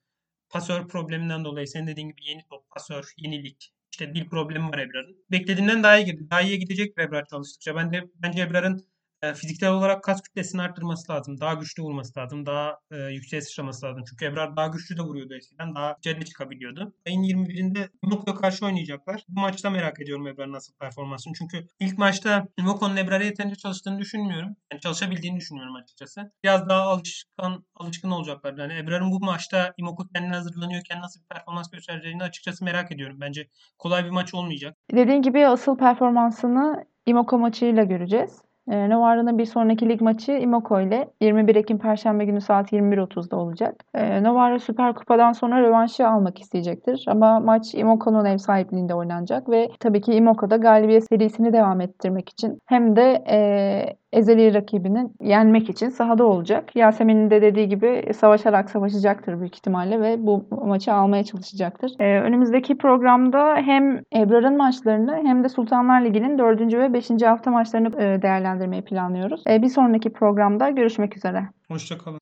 Pasör probleminden dolayı senin dediğin gibi yeni top, pasör, yenilik. İşte dil problemi var Ebrar'ın. Beklediğimden daha iyi girdi. Daha iyiye gidecek Ebrar çalıştıkça. Ben de bence Ebrar'ın fiziksel olarak kas kütlesini arttırması lazım. Daha güçlü vurması lazım. Daha e, yükseğe sıçraması lazım. Çünkü Ebrar daha güçlü de vuruyordu eskiden. Daha üzerine çıkabiliyordu. Ayın 21'inde Imoko'ya karşı oynayacaklar. Bu maçta merak ediyorum Ebrar'ın nasıl performansını. Çünkü ilk maçta Imoko'nun Ebrar'a yeterince çalıştığını düşünmüyorum. Yani çalışabildiğini düşünüyorum açıkçası. Biraz daha alışkan alışkın olacaklar. Yani Ebrar'ın bu maçta Imoko kendine hazırlanıyorken nasıl bir performans göstereceğini açıkçası merak ediyorum. Bence kolay bir maç olmayacak.
Dediğin gibi asıl performansını Imoko maçıyla göreceğiz. Ee, Novara'nın bir sonraki lig maçı Imoko ile 21 Ekim Perşembe günü saat 21.30'da olacak. Ee, Novara Süper Kupa'dan sonra rövanşı almak isteyecektir. Ama maç Imoko'nun ev sahipliğinde oynanacak ve tabii ki Imoko'da galibiyet serisini devam ettirmek için hem de e, ezeli rakibini yenmek için sahada olacak. Yasemin'in de dediği gibi savaşarak savaşacaktır büyük ihtimalle ve bu maçı almaya çalışacaktır. Ee, önümüzdeki programda hem Ebrar'ın maçlarını hem de Sultanlar Ligi'nin 4. ve 5. hafta maçlarını e, değerlendirmeyi planlıyoruz. E, bir sonraki programda görüşmek üzere.
Hoşçakalın.